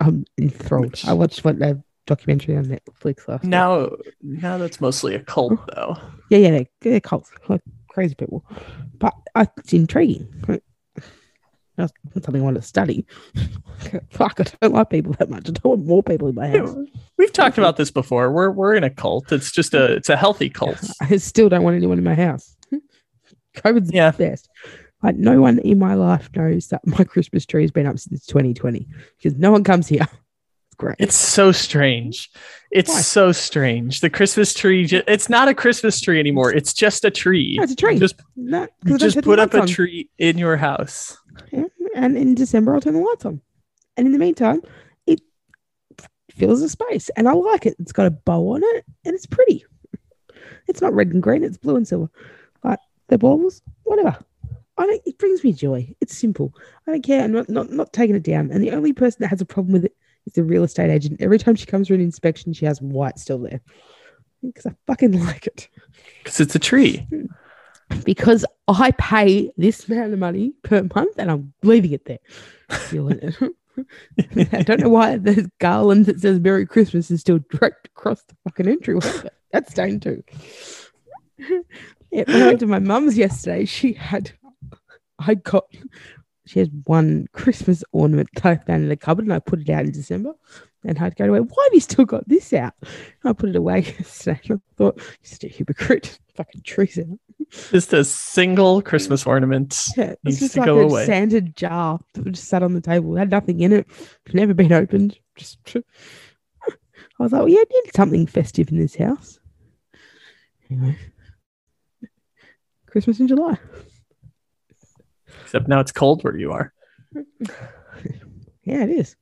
I'm enthralled. Which- I watched what the documentary on Netflix last. night. Now, now that's mostly a cult, though. Yeah, yeah, they're, they're cults, like crazy people. But uh, it's intriguing. That's something I want to study. Fuck, I don't like people that much. I don't want more people in my house. We've talked about this before. We're we're in a cult. It's just a it's a healthy cult. I still don't want anyone in my house. COVID's Yeah. the best. Like no one in my life knows that my Christmas tree has been up since 2020 because no one comes here. It's great. It's so strange. It's Why? so strange. The Christmas tree. Ju- it's not a Christmas tree anymore. It's just a tree. No, it's a tree. Just No, 'cause I just put up a on. tree in your house. Yeah, and in December I'll turn the lights on. And in the meantime, it fills the space, and I like it. It's got a bow on it, and it's pretty. It's not red and green; it's blue and silver. Like the balls, whatever. I don't. It brings me joy. It's simple. I don't care. I'm not not not taking it down. And the only person that has a problem with it is the real estate agent. Every time she comes for an inspection, she has white still there because I fucking like it. Because it's a tree. because I pay this amount of money per month and I'm leaving it there. I don't know why the garland that says Merry Christmas is still draped across the fucking entryway, that's staying too. yeah, when I went to my mum's yesterday, she had, I got, she has one Christmas ornament that I found in the cupboard and I put it out in December. And I'd go away, why have you still got this out? I put it away yesterday. and I thought, you're just a hypocrite. Fucking trees out. Just a single Christmas ornament. Yeah, it's just to like go a away. sanded jar that just sat on the table. It had nothing in it. It's never been opened. Just I was like, well, yeah, I need something festive in this house. Anyway, Christmas in July. Except now it's cold where you are. Yeah, it is.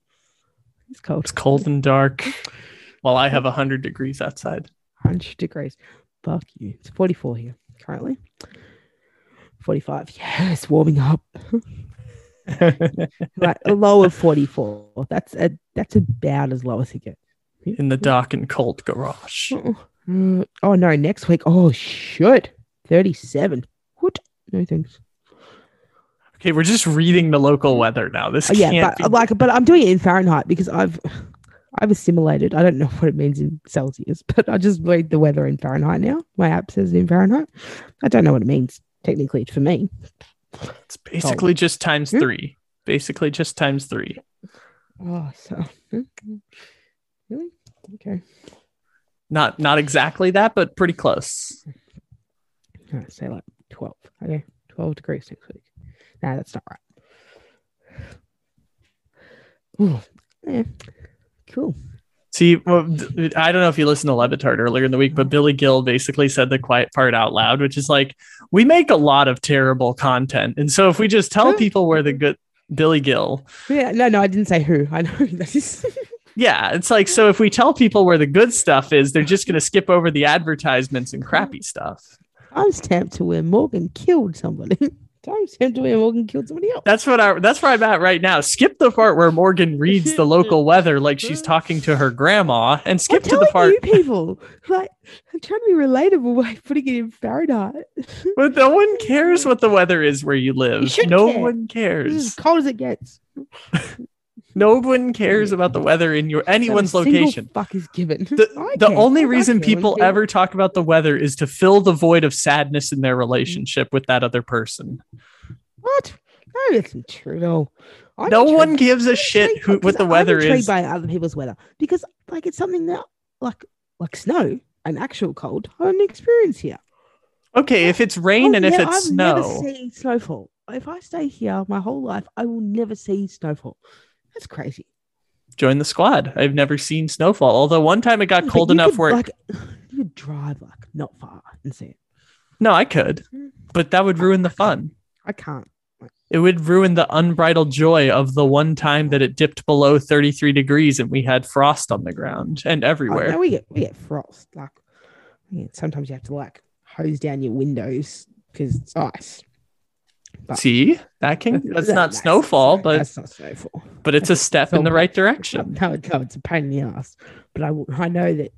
It's cold. It's cold and dark. While I have hundred degrees outside. 100 degrees. Fuck you. It's 44 here currently. 45. Yes, warming up. Like a low of 44. That's a, that's about as low as it gets. In the dark and cold garage. Oh, mm, oh no, next week. Oh shit. 37. What? No thanks. Okay, we're just reading the local weather now. This Oh, yeah, can't but be uh, like but I'm doing it in Fahrenheit because I've I've assimilated. I don't know what it means in Celsius, but I just read the weather in Fahrenheit now. My app says in Fahrenheit. I don't know what it means technically for me. It's basically just times Hmm? three. Basically just times three. Oh, so hmm, really? Okay. Not not exactly that, but pretty close. Oh, say like 12. Okay. 12 degrees next week. Nah, that's not right. Ooh, yeah. Cool. See, well, I don't know if you listened to Le Batard earlier in the week, but Billy Gil basically said the quiet part out loud, which is like, we make a lot of terrible content. And so if we just tell people where the good Billy Gil, Yeah, no, no, I didn't say who. I know who that is. yeah, it's like, so if we tell people where the good stuff is, they're just going to skip over the advertisements and crappy stuff. Timestamp to where Morgan killed somebody. Timestamp to where Morgan killed somebody else. That's what I, that's where I'm at right now. Skip the part where Morgan reads the local weather like she's talking to her grandma and skip I'm to the part you people. Like, I'm trying to be relatable by putting it in Fahrenheit. But no one cares what the weather is where you live. should no care. one cares. as cold as it gets. No one cares about the weather in your anyone's Not a single location. Fuck is given. The, the only reason care people ever talk about the weather is to fill the void of sadness in their relationship with that other person. What? That's not true all. I'm No one gives a shit who, what the weather I'm is. by other people's weather because, like, it's something that, like, like snow, an actual cold, I don't experience here. Okay, if it's rain and if it's I've snow, never seen snowfall. If I stay here my whole life, I will never see snowfall. That's crazy. join the squad. I've never seen snowfall. Although one time it got But cold enough could, where like you could drive like not far and see it. no, I could, but that would ruin the fun. I can't. It would ruin the unbridled joy of the one time that it dipped below 33 degrees and we had frost on the ground and Oh, everywhere. no, we get we get frost. Like sometimes you have to like hose down your windows because it's ice. See, that can that's That- not snowfall, but that's not snowfall. but it's a step in the right direction. no, no, it's a pain in the ass. But I, will, I know that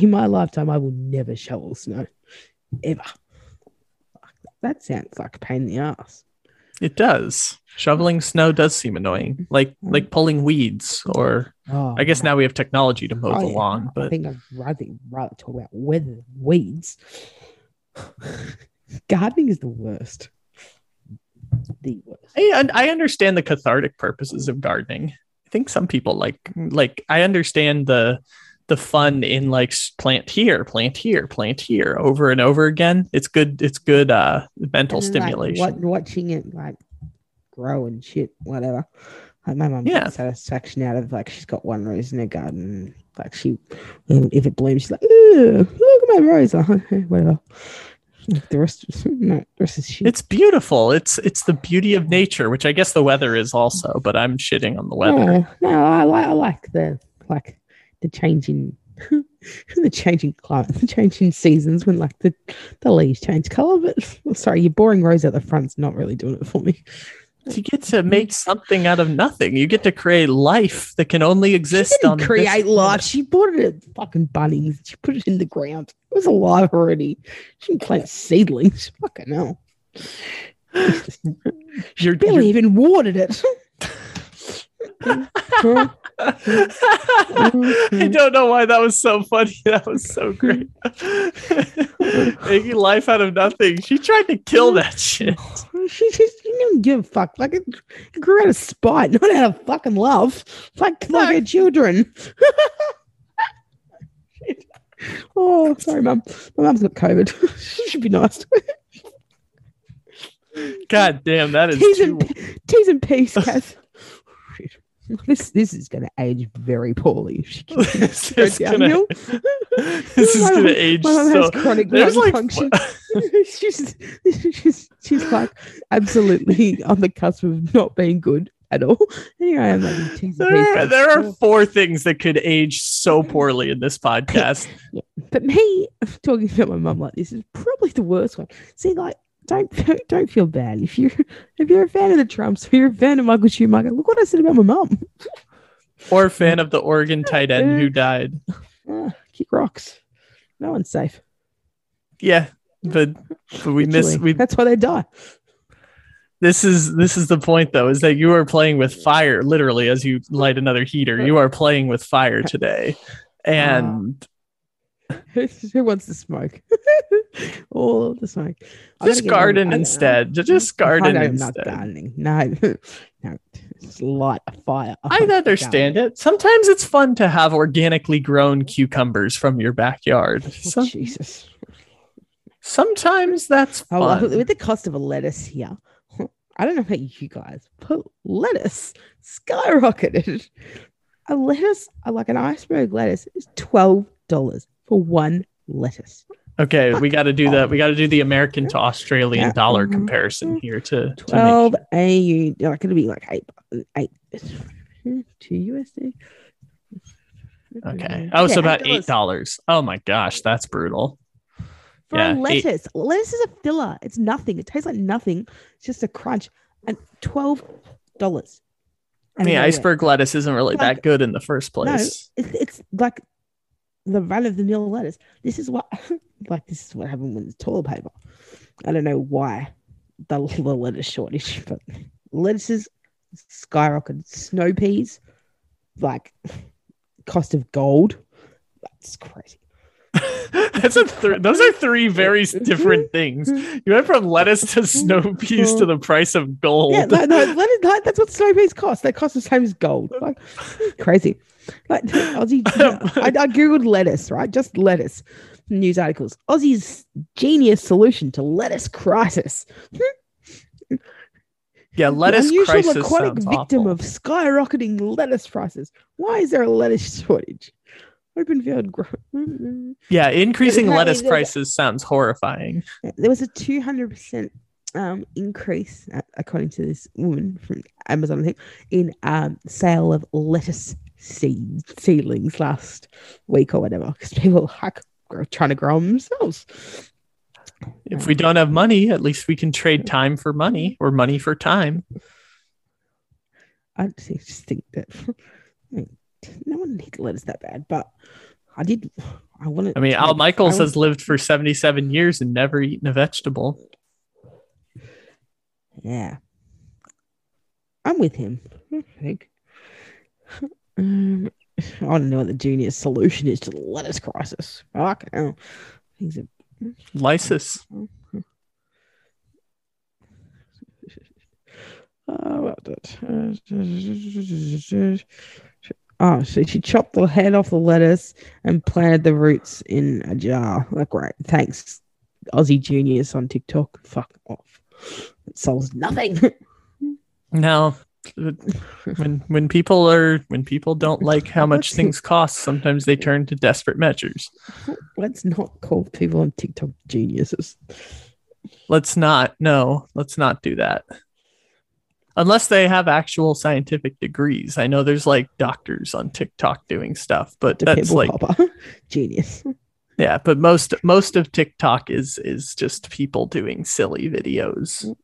in my lifetime, I will never shovel snow, ever. That sounds like a pain in the ass. It does. Shoveling snow does seem annoying, mm-hmm. like like pulling weeds. Or Oh, I guess no. now we have technology to mow Oh, the yeah. lawn, I think I'd rather, rather talk about weather than weeds. Gardening is the worst. The worst. I, I understand the cathartic purposes of gardening. I think some people like like I understand the the fun in like plant here, plant here, plant here over and over again. It's good. It's good uh, mental And then, like, stimulation. watching it like grow and shit, whatever. Like my mum Yeah. gets satisfaction out of like she's got one rose in her garden. Like she, if it blooms, she's like, look at my rose." Whatever. The rest, no, the rest is shit. It's beautiful. It's it's the beauty of nature, which I guess the weather is also. But I'm shitting on the weather. No, no, I like I like the like the changing the changing climate, the changing seasons when like the, the leaves change color. But sorry, your boring rose at the front's not really doing it for me. You get to make something out of nothing. You get to create life that can only exist. She on this create life. She bought it at fucking Bunnings. She put it in the ground. It was alive already. She didn't plant seedlings. Fucking hell. You're, Barely even watered it. I don't know why that was so funny. That was so great. Making life out of nothing. She tried to kill that shit. She just she didn't give a fuck. Like it, it grew out of spite, not out of fucking love. Like like her children. Oh, sorry, mum. My mum's got COVID. she should be nice. to her. God damn, that is T's too. and T's and P's, Kath. This this is going to age very poorly. if she keeps this is gonna, this is gonna age my mum so. has chronic lung like function. she's, she's she's like absolutely on the cusp of not being good at all. Anyway, I'm like there, Kath. there are four things that could age so poorly in this podcast. But me talking about my mum like this is probably the worst one. See, like, don't don't feel bad if you if you're a fan of the Trumps, if you're a fan of Michael Schumacher. Look what I said about my mom. Or fan of the Oregon tight end who died. Ah, kick rocks. No one's safe. Yeah, but, but we miss we That's why they die. this is this is the point though is that you are playing with fire literally as you light another heater you are playing with fire today and Who, wants to smoke? All of the smoke. Just garden instead just garden I'm not instead gardening. No, no, just light a fire. i understand it sometimes it's fun to have organically grown cucumbers from your backyard Oh, Jesus. sometimes that's Oh, well, fun with the cost of a lettuce here, I don't know about you guys, but lettuce skyrocketed. A lettuce, like an iceberg lettuce, is twelve dollars for one lettuce. okay we got to do that we got to do the american to australian Yeah. dollar Mhm. comparison here to, to Twelve make AU, like it'll be like eight, eight, two USD. okay oh so about $8. eight dollars oh my gosh that's brutal for Yeah, a eight- lettuce. Lettuce is a filler. It's nothing. It tastes like nothing. It's just a crunch. And twelve dollars. I mean, iceberg lettuce isn't really Like- that good in the first No, place. it's, it's like the run of the mill lettuce. This is what, like, this is what happened with the toilet paper. I don't know why the, the lettuce shortage, but lettuces skyrocketed. Snow peas, like, cost of gold. That's crazy. That's a th- those are three very different things. You went from lettuce to snow peas to the price of gold. Yeah, no, no, lettuce, that's what snow peas cost. They cost the same as gold. Like, crazy. Like, Aussie, I, I googled lettuce, right? Just lettuce. News articles. Aussie's genius solution to lettuce crisis. yeah, lettuce unusual crisis aquatic victim awful. of skyrocketing lettuce prices. Why is there a lettuce shortage? Open field growth. yeah, increasing lettuce prices sounds horrifying. There was a two hundred percent um increase, uh, according to this woman from Amazon, I think, in um sale of lettuce seed seedlings last week or whatever, because people are trying to grow them themselves. If we don't have money, at least we can trade time for money or money for time. I just think that I mean, no one needs letters that bad, but I did. I wanted. I mean, Al Michaels I has lived for 77 years and never eaten a vegetable. Yeah, I'm with him. I think. Um, I don't know what the genius solution is to the lettuce crisis. Fuck hell. He's a Lysis. Oh, that? Oh, so she chopped the head off the lettuce and planted the roots in a jar. Like, right. Thanks, Aussie Juniors on TikTok. Fuck off. It solves nothing. No. When when people are when people don't like how much things cost, sometimes they turn to desperate measures. Let's not call people on TikTok geniuses. Let's not. No, let's not do that. Unless they have actual scientific degrees. I know there's like doctors on TikTok doing stuff, but that's like Popper. Genius. yeah, but most most of TikTok is is just people doing silly videos.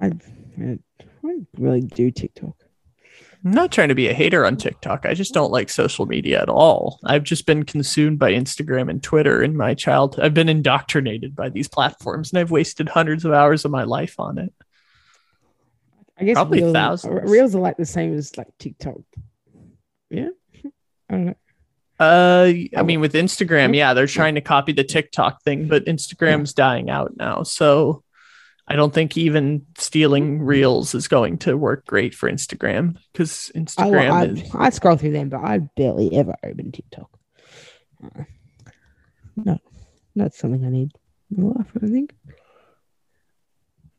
I, I, I really do TikTok. I'm not trying to be a hater on TikTok. I just don't like social media at all. I've just been consumed by Instagram and Twitter in my childhood. I've been indoctrinated by these platforms and I've wasted hundreds of hours of my life on it. I guess Probably reels, thousands. reels are like the same as like TikTok. Yeah. I don't know. Uh, I mean, with Instagram, yeah, they're trying to copy the TikTok thing, but Instagram's dying out now. So I don't think even stealing reels is going to work great for Instagram because I, oh, Instagram I, is. I scroll through them, but I barely ever open TikTok. No, that's something I need in my life. I think.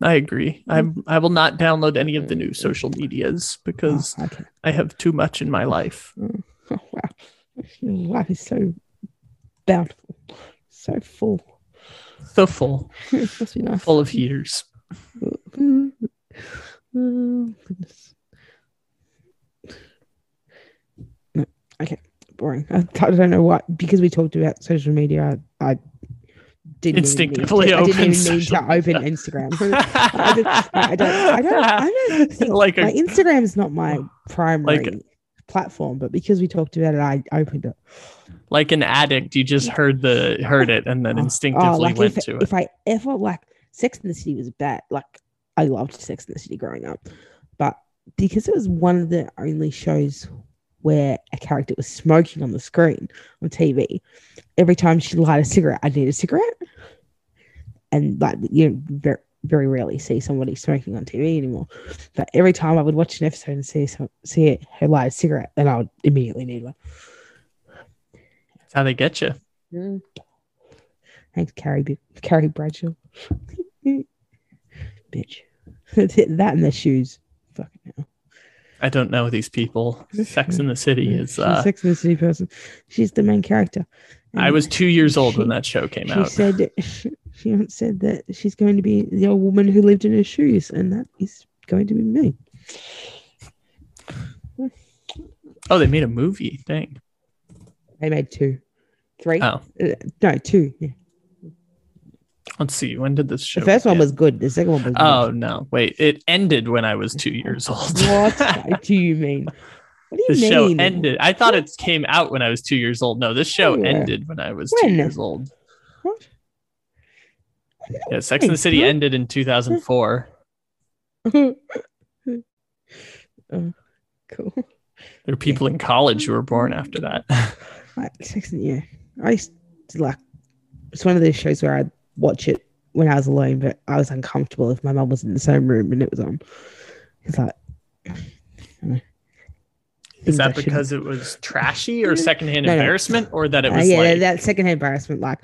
I agree. Hmm. I'm. I will not download any of the new hmm. social medias because Oh, okay. I have too much in my life. Oh, wow, life is so bountiful, so full. So full, Must be nice. full of heaters. Oh, mm-hmm. goodness. No, okay, boring. I, I don't know why. because we talked about social media. I, I didn't Instinctively need to, I open didn't even need to open Instagram. I, don't, I don't. I don't. I don't think like like a, Instagram is not my primary platform, but because we talked about it, I opened it. like an addict. You just heard the heard it and then Oh, instinctively like went if, to it. If I ever like Sex in the City was bad. Like I loved Sex in the City growing up, but because it was one of the only shows where a character was smoking on the screen on TV, every time she light a cigarette, I need a cigarette, and like you know, very rarely see somebody smoking on TV anymore. But every time I would watch an episode and see some, see it, her light a cigarette, then I would immediately need one. That's how they get you. Mm. Thanks, Carrie. Carrie Bradshaw. Bitch. that and the shoes. Fucking hell. I don't know these people. Sex in the City is. Uh, Sex in the City person. She's the main character. I was two years old when that show came out. She out. said she, she said that she's going to be the old woman who lived in her shoes, and that is going to be me. Oh, they made a movie. Dang. They made two, three. Oh, Uh, no, two. Yeah. let's see. When did this show? The first one was good. The second one was. Oh no! Wait, it ended when I was two years old. What do you mean? What do the you show mean? ended. I thought it came out when I was two years old. No, this show Yeah. ended when I was two years old. What? Yeah, Sex and the City ended in 2004. oh, cool. There are people in college who were born after that. Sex and yeah, I used to like. It's one of those shows where I'd watch it when I was alone, but I was uncomfortable if my mum was in the same room and it was on. It's like. I don't know. Is I that shouldn't- because it was trashy or secondhand No, no. embarrassment, or that it Uh, was yeah, like that secondhand embarrassment, like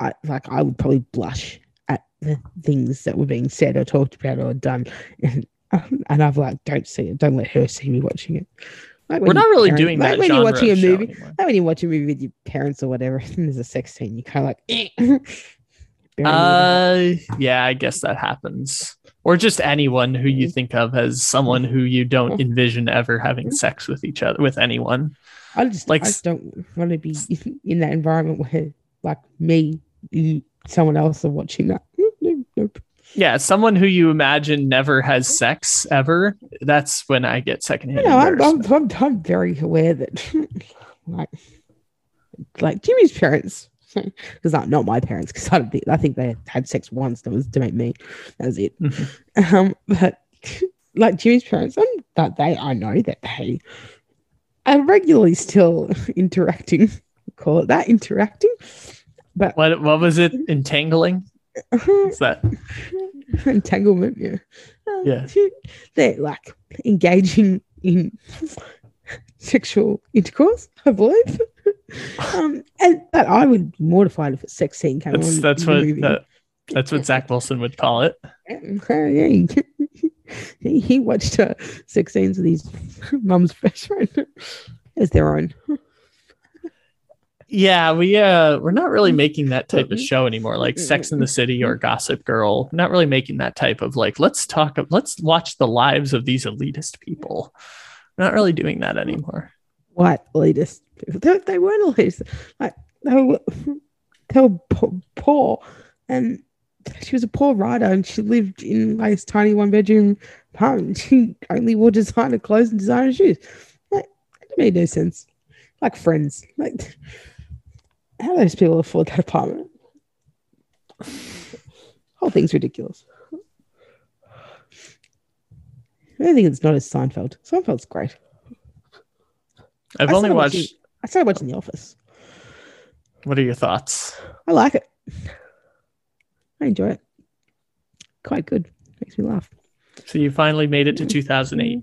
I like I would probably blush the things that were being said or talked about or done, and and I've like, don't see it, don't let her see me watching it. Like we're not really parent- doing like that when you're watching a movie. anymore. Like when you watch a movie with your parents or whatever, and there's a sex scene, you kind of like. eh. Uh, yeah, I guess that happens. Or just anyone who you think of as someone who you don't envision ever having sex with each other with anyone. I just like I just don't want to be in that environment where like me, you, someone else are watching that. Yeah, someone who you imagine never has sex ever. That's when I get secondhand. You know, I'm. I'm, I'm, I'm very aware that, like, like Jimmy's parents, because not not my parents, because I don't think I think they had sex once. That was to make me. That was it. Mhm. Um, but like Jimmy's parents, um, that they I know that they are regularly still interacting. Call it that interacting. But What what was it? Entangling? Is that entanglement, yeah. Yeah. They're like engaging in sexual intercourse, I believe. um, and but I would be mortified if a sex scene came that's on. that's what that, that's what Zach Wilson would call it. Yeah, yeah. he, he watched uh, sex scenes with his mum's best friend as their own. Yeah, we uh we're not really making that type of Mhm. show anymore, like Sex in the City or Gossip Girl. Not really making that type of like let's talk let's watch the lives of these elitist people. We're not really doing that anymore. White elitist. They, they weren't elitist. Like they were, they were po- poor, and she was a poor writer, and she lived in like this tiny one bedroom apartment. She only wore designer clothes and designer shoes. Like, it made no sense. Like friends, like how do those people afford that apartment? Whole thing's ridiculous. I think it's not as Seinfeld. Seinfeld's great. I've I only watched watching- I started watching The Office. what are your thoughts? I like it. I enjoy it. Quite good. Makes me laugh. So you finally made it to 2008.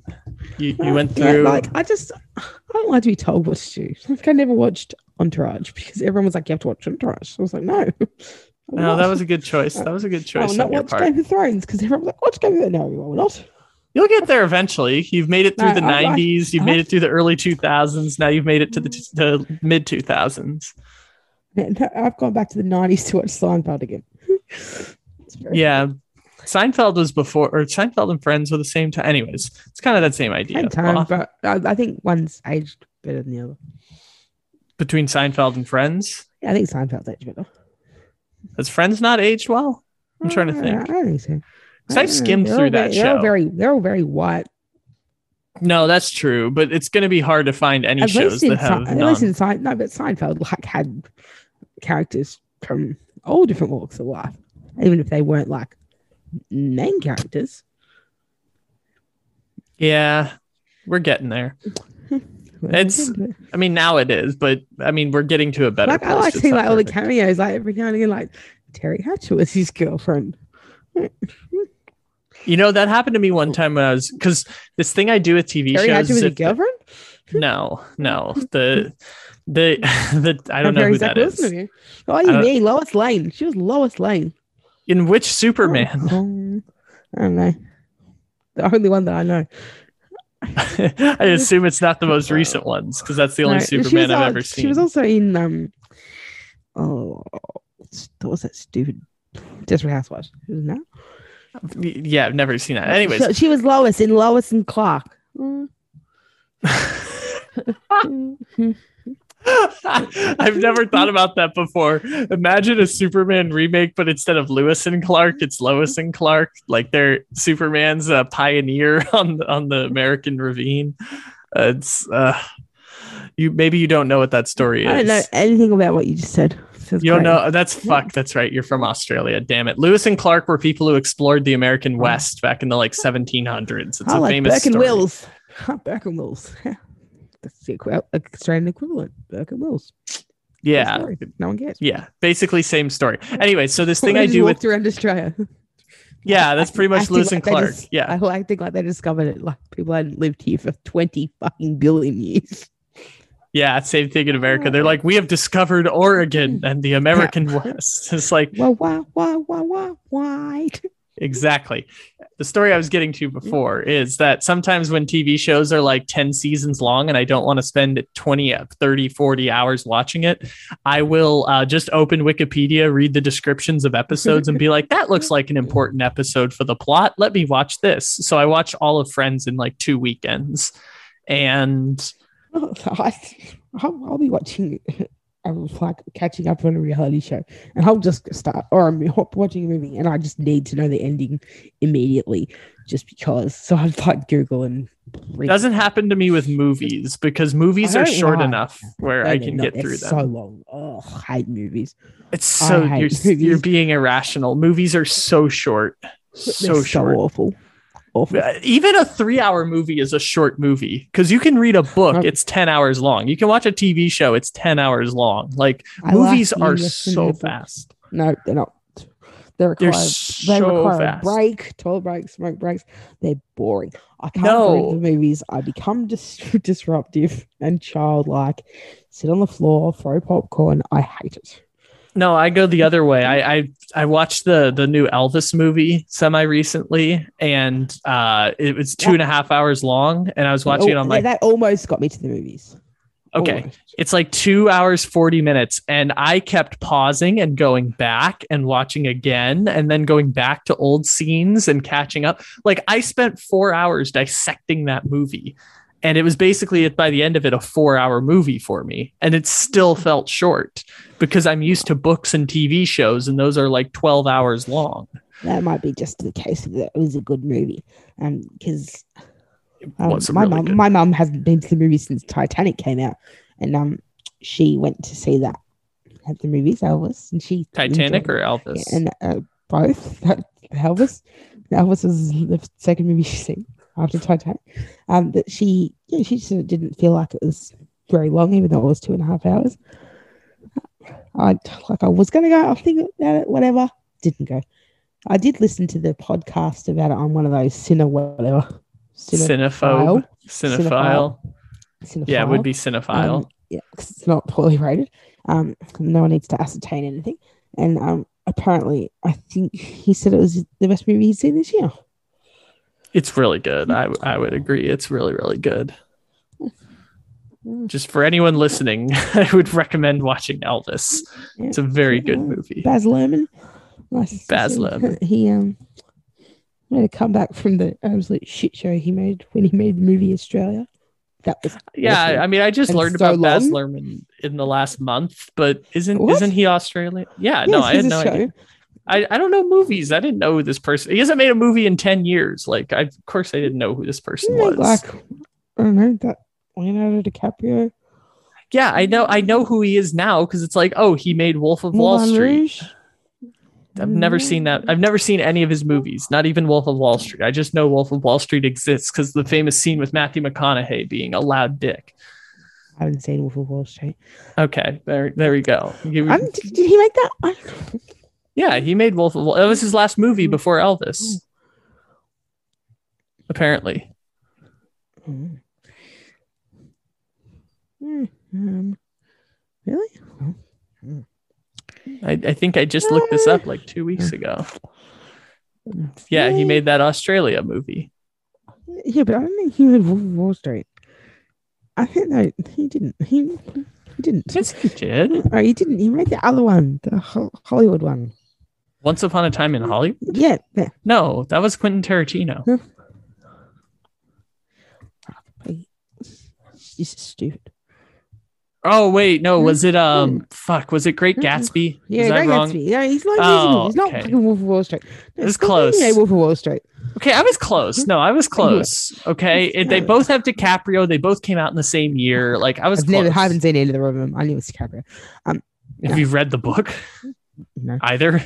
You, you went Yeah, through like I just I don't like to be told what to do. Like I never watched Entourage because everyone was like, "You have to watch Entourage." I was like, "No." I No, oh, that was a good choice. That was a good oh, choice. I will not watch part. Game of Thrones because everyone was like, "Watch Game of Thrones." No, I will not. You'll get there eventually. You've made it through No, the I- I- 90s. You've I- made it through the early 2000s. Now you've made it to the, t- the mid 2000s. And I've gone back to the '90s to watch Seinfeld again. Yeah. Seinfeld was before, or Seinfeld and Friends were the same time. Anyways, it's kind of that same idea. same time, Well, but I, I think one's aged better than the other. Between Seinfeld and Friends, Yeah, I think Seinfeld's aged better. has Friends not aged well? I'm trying to Uh, think. I don't think so. 'Cause I don't know. skimmed They're through all that They're all show. very, they're all very white. No, that's true, but it's going to be hard to find any At shows that have Sein- at least in Sein- no, but Seinfeld like had characters from all different walks of life, even if they weren't like main characters. Yeah, we're getting there. It's- I mean, now it is, but I mean, we're getting to a better like I like seeing like all the cameos, like every now and again, like Teri Hatcher was his girlfriend. You know, that happened to me one time when I was because this thing I do with TV Teri shows. Hatcher was if- girlfriend. No, no. The the the I don't know who that is. Oh, you mean Lois Lane? She was Lois Lane. In which Superman? Oh, I don't know. The only one that I know. I assume it's not the most recent ones because that's the only No, Superman I've ever seen. She was also in um oh what was that stupid Desperate Housewives? Isn't that? Yeah, I've never seen that. Anyways, she, she was Lois in Lois and Clark. Mm. I've never thought about that before. Imagine a Superman remake, but instead of Lewis and Clark, it's Lois and Clark. Like they're Superman's a pioneer on the, on the American Ravine. Uh, it's uh, you maybe you don't know what that story is. I don't know anything about what you just said. Sounds You don't know. That's fuck. That's right. You're from Australia. Damn it. Lewis and Clark were people who explored the American West back in the like 1700s. It's I a like famous Burke and story. Wills. Burke and Wills. That's the equi- uh, Australian equivalent. Burke and Wills. Yeah. No one cares. Yeah. Basically, same story. Anyway, so this thing I do with around Australia. yeah, that's pretty much Lewis and like they Clark. dis- Yeah. I like think like they discovered it. Like people hadn't lived here for twenty fucking billion years. Yeah, same thing in America. They're like, we have discovered Oregon and the American West. It's like? Why? Why? Why? Why? Why? Exactly. The story I was getting to before is that sometimes when TV shows are like 10 seasons long and I don't want to spend 20, 30, 40 hours watching it, I will uh, just open Wikipedia, read the descriptions of episodes, and be like, that looks like an important episode for the plot. Let me watch this. So I watch all of Friends in like two weekends. And I'll, I'll be watching I'm like catching up on a reality show, and I'll just start or I'm watching a movie, and I just need to know the ending immediately, just because. So I like Google and read. Doesn't happen to me with movies because movies are short know. enough where No, I can not. get through them. So long. Oh, I hate movies. It's so you're movies. you're being irrational. Movies are so short, They're so short. awful. Even a three-hour movie is a short movie because you can read a book; it's ten hours long. You can watch a TV show; it's ten hours long. Like I movies are so fast. No, they're not. They They're require they require fast. a break, toilet breaks, smoke breaks. They're boring. I can't No. read the movies. I become dis- disruptive and childlike. Sit on the floor, throw popcorn. I hate it. No, I go the other way. I I, I watched the the new Elvis movie semi recently, and uh, it was two and a half hours long, and I was watching it Oh, on like that almost got me to the movies. Okay. Almost. It's like two hours, 40 minutes. And I kept pausing and going back and watching again and then going back to old scenes and catching up. Like I spent four hours dissecting that movie. And it was basically by the end of it, a four hour movie for me. And it still felt short because I'm used to books and TV shows, and those are like 12 hours long. That might be just the case that it was a good movie. Um, because um, my really good- my mum hasn't been to the movies since Titanic came out, and um, she went to see that at the movies, Elvis, and she Titanic enjoyed or. Elvis? Yeah, and uh, both Elvis. Elvis was the second movie she seen after Titanic. Um, that she, yeah, she just didn't feel like it was very long, even though it was two and a half hours. I like I was gonna go. I think about it, whatever. Didn't go. I did listen to the podcast about it on one of those cine whatever. Cinephobe. Cinephile. Cinephile. Yeah, it would be cinephile. Um, yeah, 'cause it's not poorly rated. Um, no one needs to ascertain anything. And um, apparently, I think he said it was the best movie he's seen this year. It's really good. I I would agree. It's really really good. Just for anyone listening, I would recommend watching Elvis. It's a very good movie. Baz Luhrmann. Nice. Baz. Luhrmann. He um made a comeback from the absolute shit show he made when he made the movie Australia. That was Yeah, awful. I mean, I just And learned so about Baz long. Luhrmann in the last month, but isn't isn't he Australian? Yeah, no, I had no idea. I, I don't know movies. I didn't know who this person. He hasn't made a movie in ten years. Like, I, of course, I didn't know who this person was. made, like I don't know that Leonardo DiCaprio. yeah, I know. I know who he is now because it's like, oh, he made Wolf of Wall Moulin Street. Rouge. I've never seen that. I've never seen any of his movies, not even Wolf of Wall Street. I just know Wolf of Wall Street exists because the famous scene with Matthew McConaughey being a loud dick. I haven't seen Wolf of Wall Street. Okay, there, there we go. You- Um, did, did he make that? Yeah, he made Wolf of Wall. That was his last movie before Elvis. Apparently, Mm. Mm, um, really? I, I think I just looked this up like two weeks ago. Yeah, he made that Australia movie. Yeah, but I don't think he made Wolf of Wall Street. I think no, he didn't. He he didn't. Yes, he did. Oh, he didn't. He made the other one, the Hollywood one. Once Upon a Time in Hollywood. Yeah, yeah. No, that was Quentin Tarantino. He's stupid. Oh wait, no, was it um? Fuck, was it Great Gatsby? Yeah, Is that Great wrong? Gatsby. Yeah, he's not. Oh, he's not okay. fucking Wolf of Wall Street. No, It was close. thinking Wolf of Wall Street. Okay, I was close. No, I was close. Okay, It- they both have DiCaprio. They both came out in the same year. Like I was. I've close. never, I haven't seen any of the of them. I knew it was DiCaprio. Have you read the book? No, Either.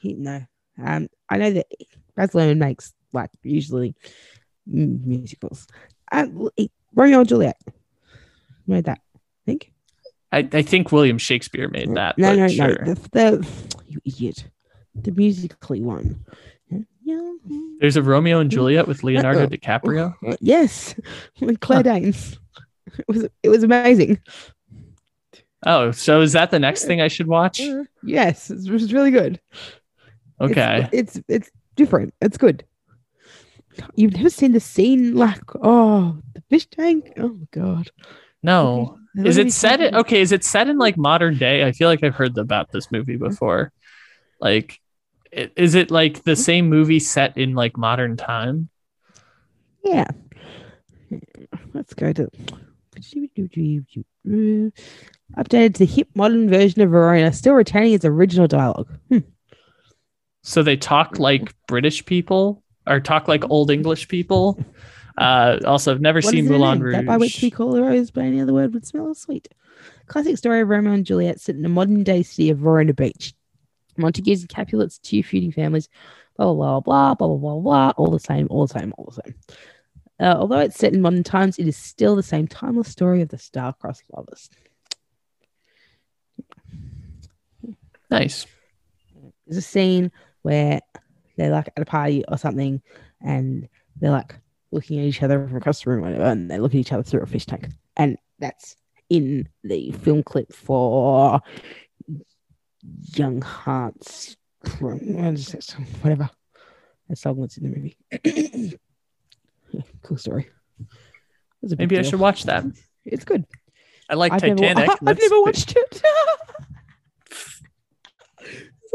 He, no. Um, I know that Baz Luhrmann makes like usually musicals. Um, Romeo and Juliet made that. I think. I, I think William Shakespeare made that. no, no, sure. no. The, the you idiot. The musically one. There's a Romeo and Juliet with Leonardo DiCaprio. Yes, with Claire Danes. It was it was amazing. Oh, so is that the next thing I should watch? Uh, yes, it was really good. Okay. it's, it's different. It's good. You've never seen the scene like oh the fish tank. Oh my god. No. Is it set in okay, is it set in like modern day? I feel like I've heard about this movie mm-hmm. before. Like is it like the mm-hmm. same movie set in like modern time? Yeah. Let's go to Updated to the hip modern version of Verona, still retaining its original dialogue. Hmm. So they talk like British people or talk like old English people. Uh, also, I've never What seen Moulin name? That by which we call a rose, but any other word would smell sweet. Classic story of Romeo and Juliet set in the modern day city of Verona Beach. Montagues and Capulets, two feuding families, blah, blah, blah, blah, blah, blah, blah, blah, all the same, all the same, all the same. Uh, although it's set in modern times, it is still the same timeless story of the star-crossed lovers. Nice. There's a scene where they're like at a party or something and they're like looking at each other from across the room, whatever, and they look at each other through a fish tank. And that's in the film clip for Young Hearts. Whatever. That song was in the movie. Yeah, cool story. It was a big Maybe I should watch that. It's good. I like I've never, Titanic. I've never watched it.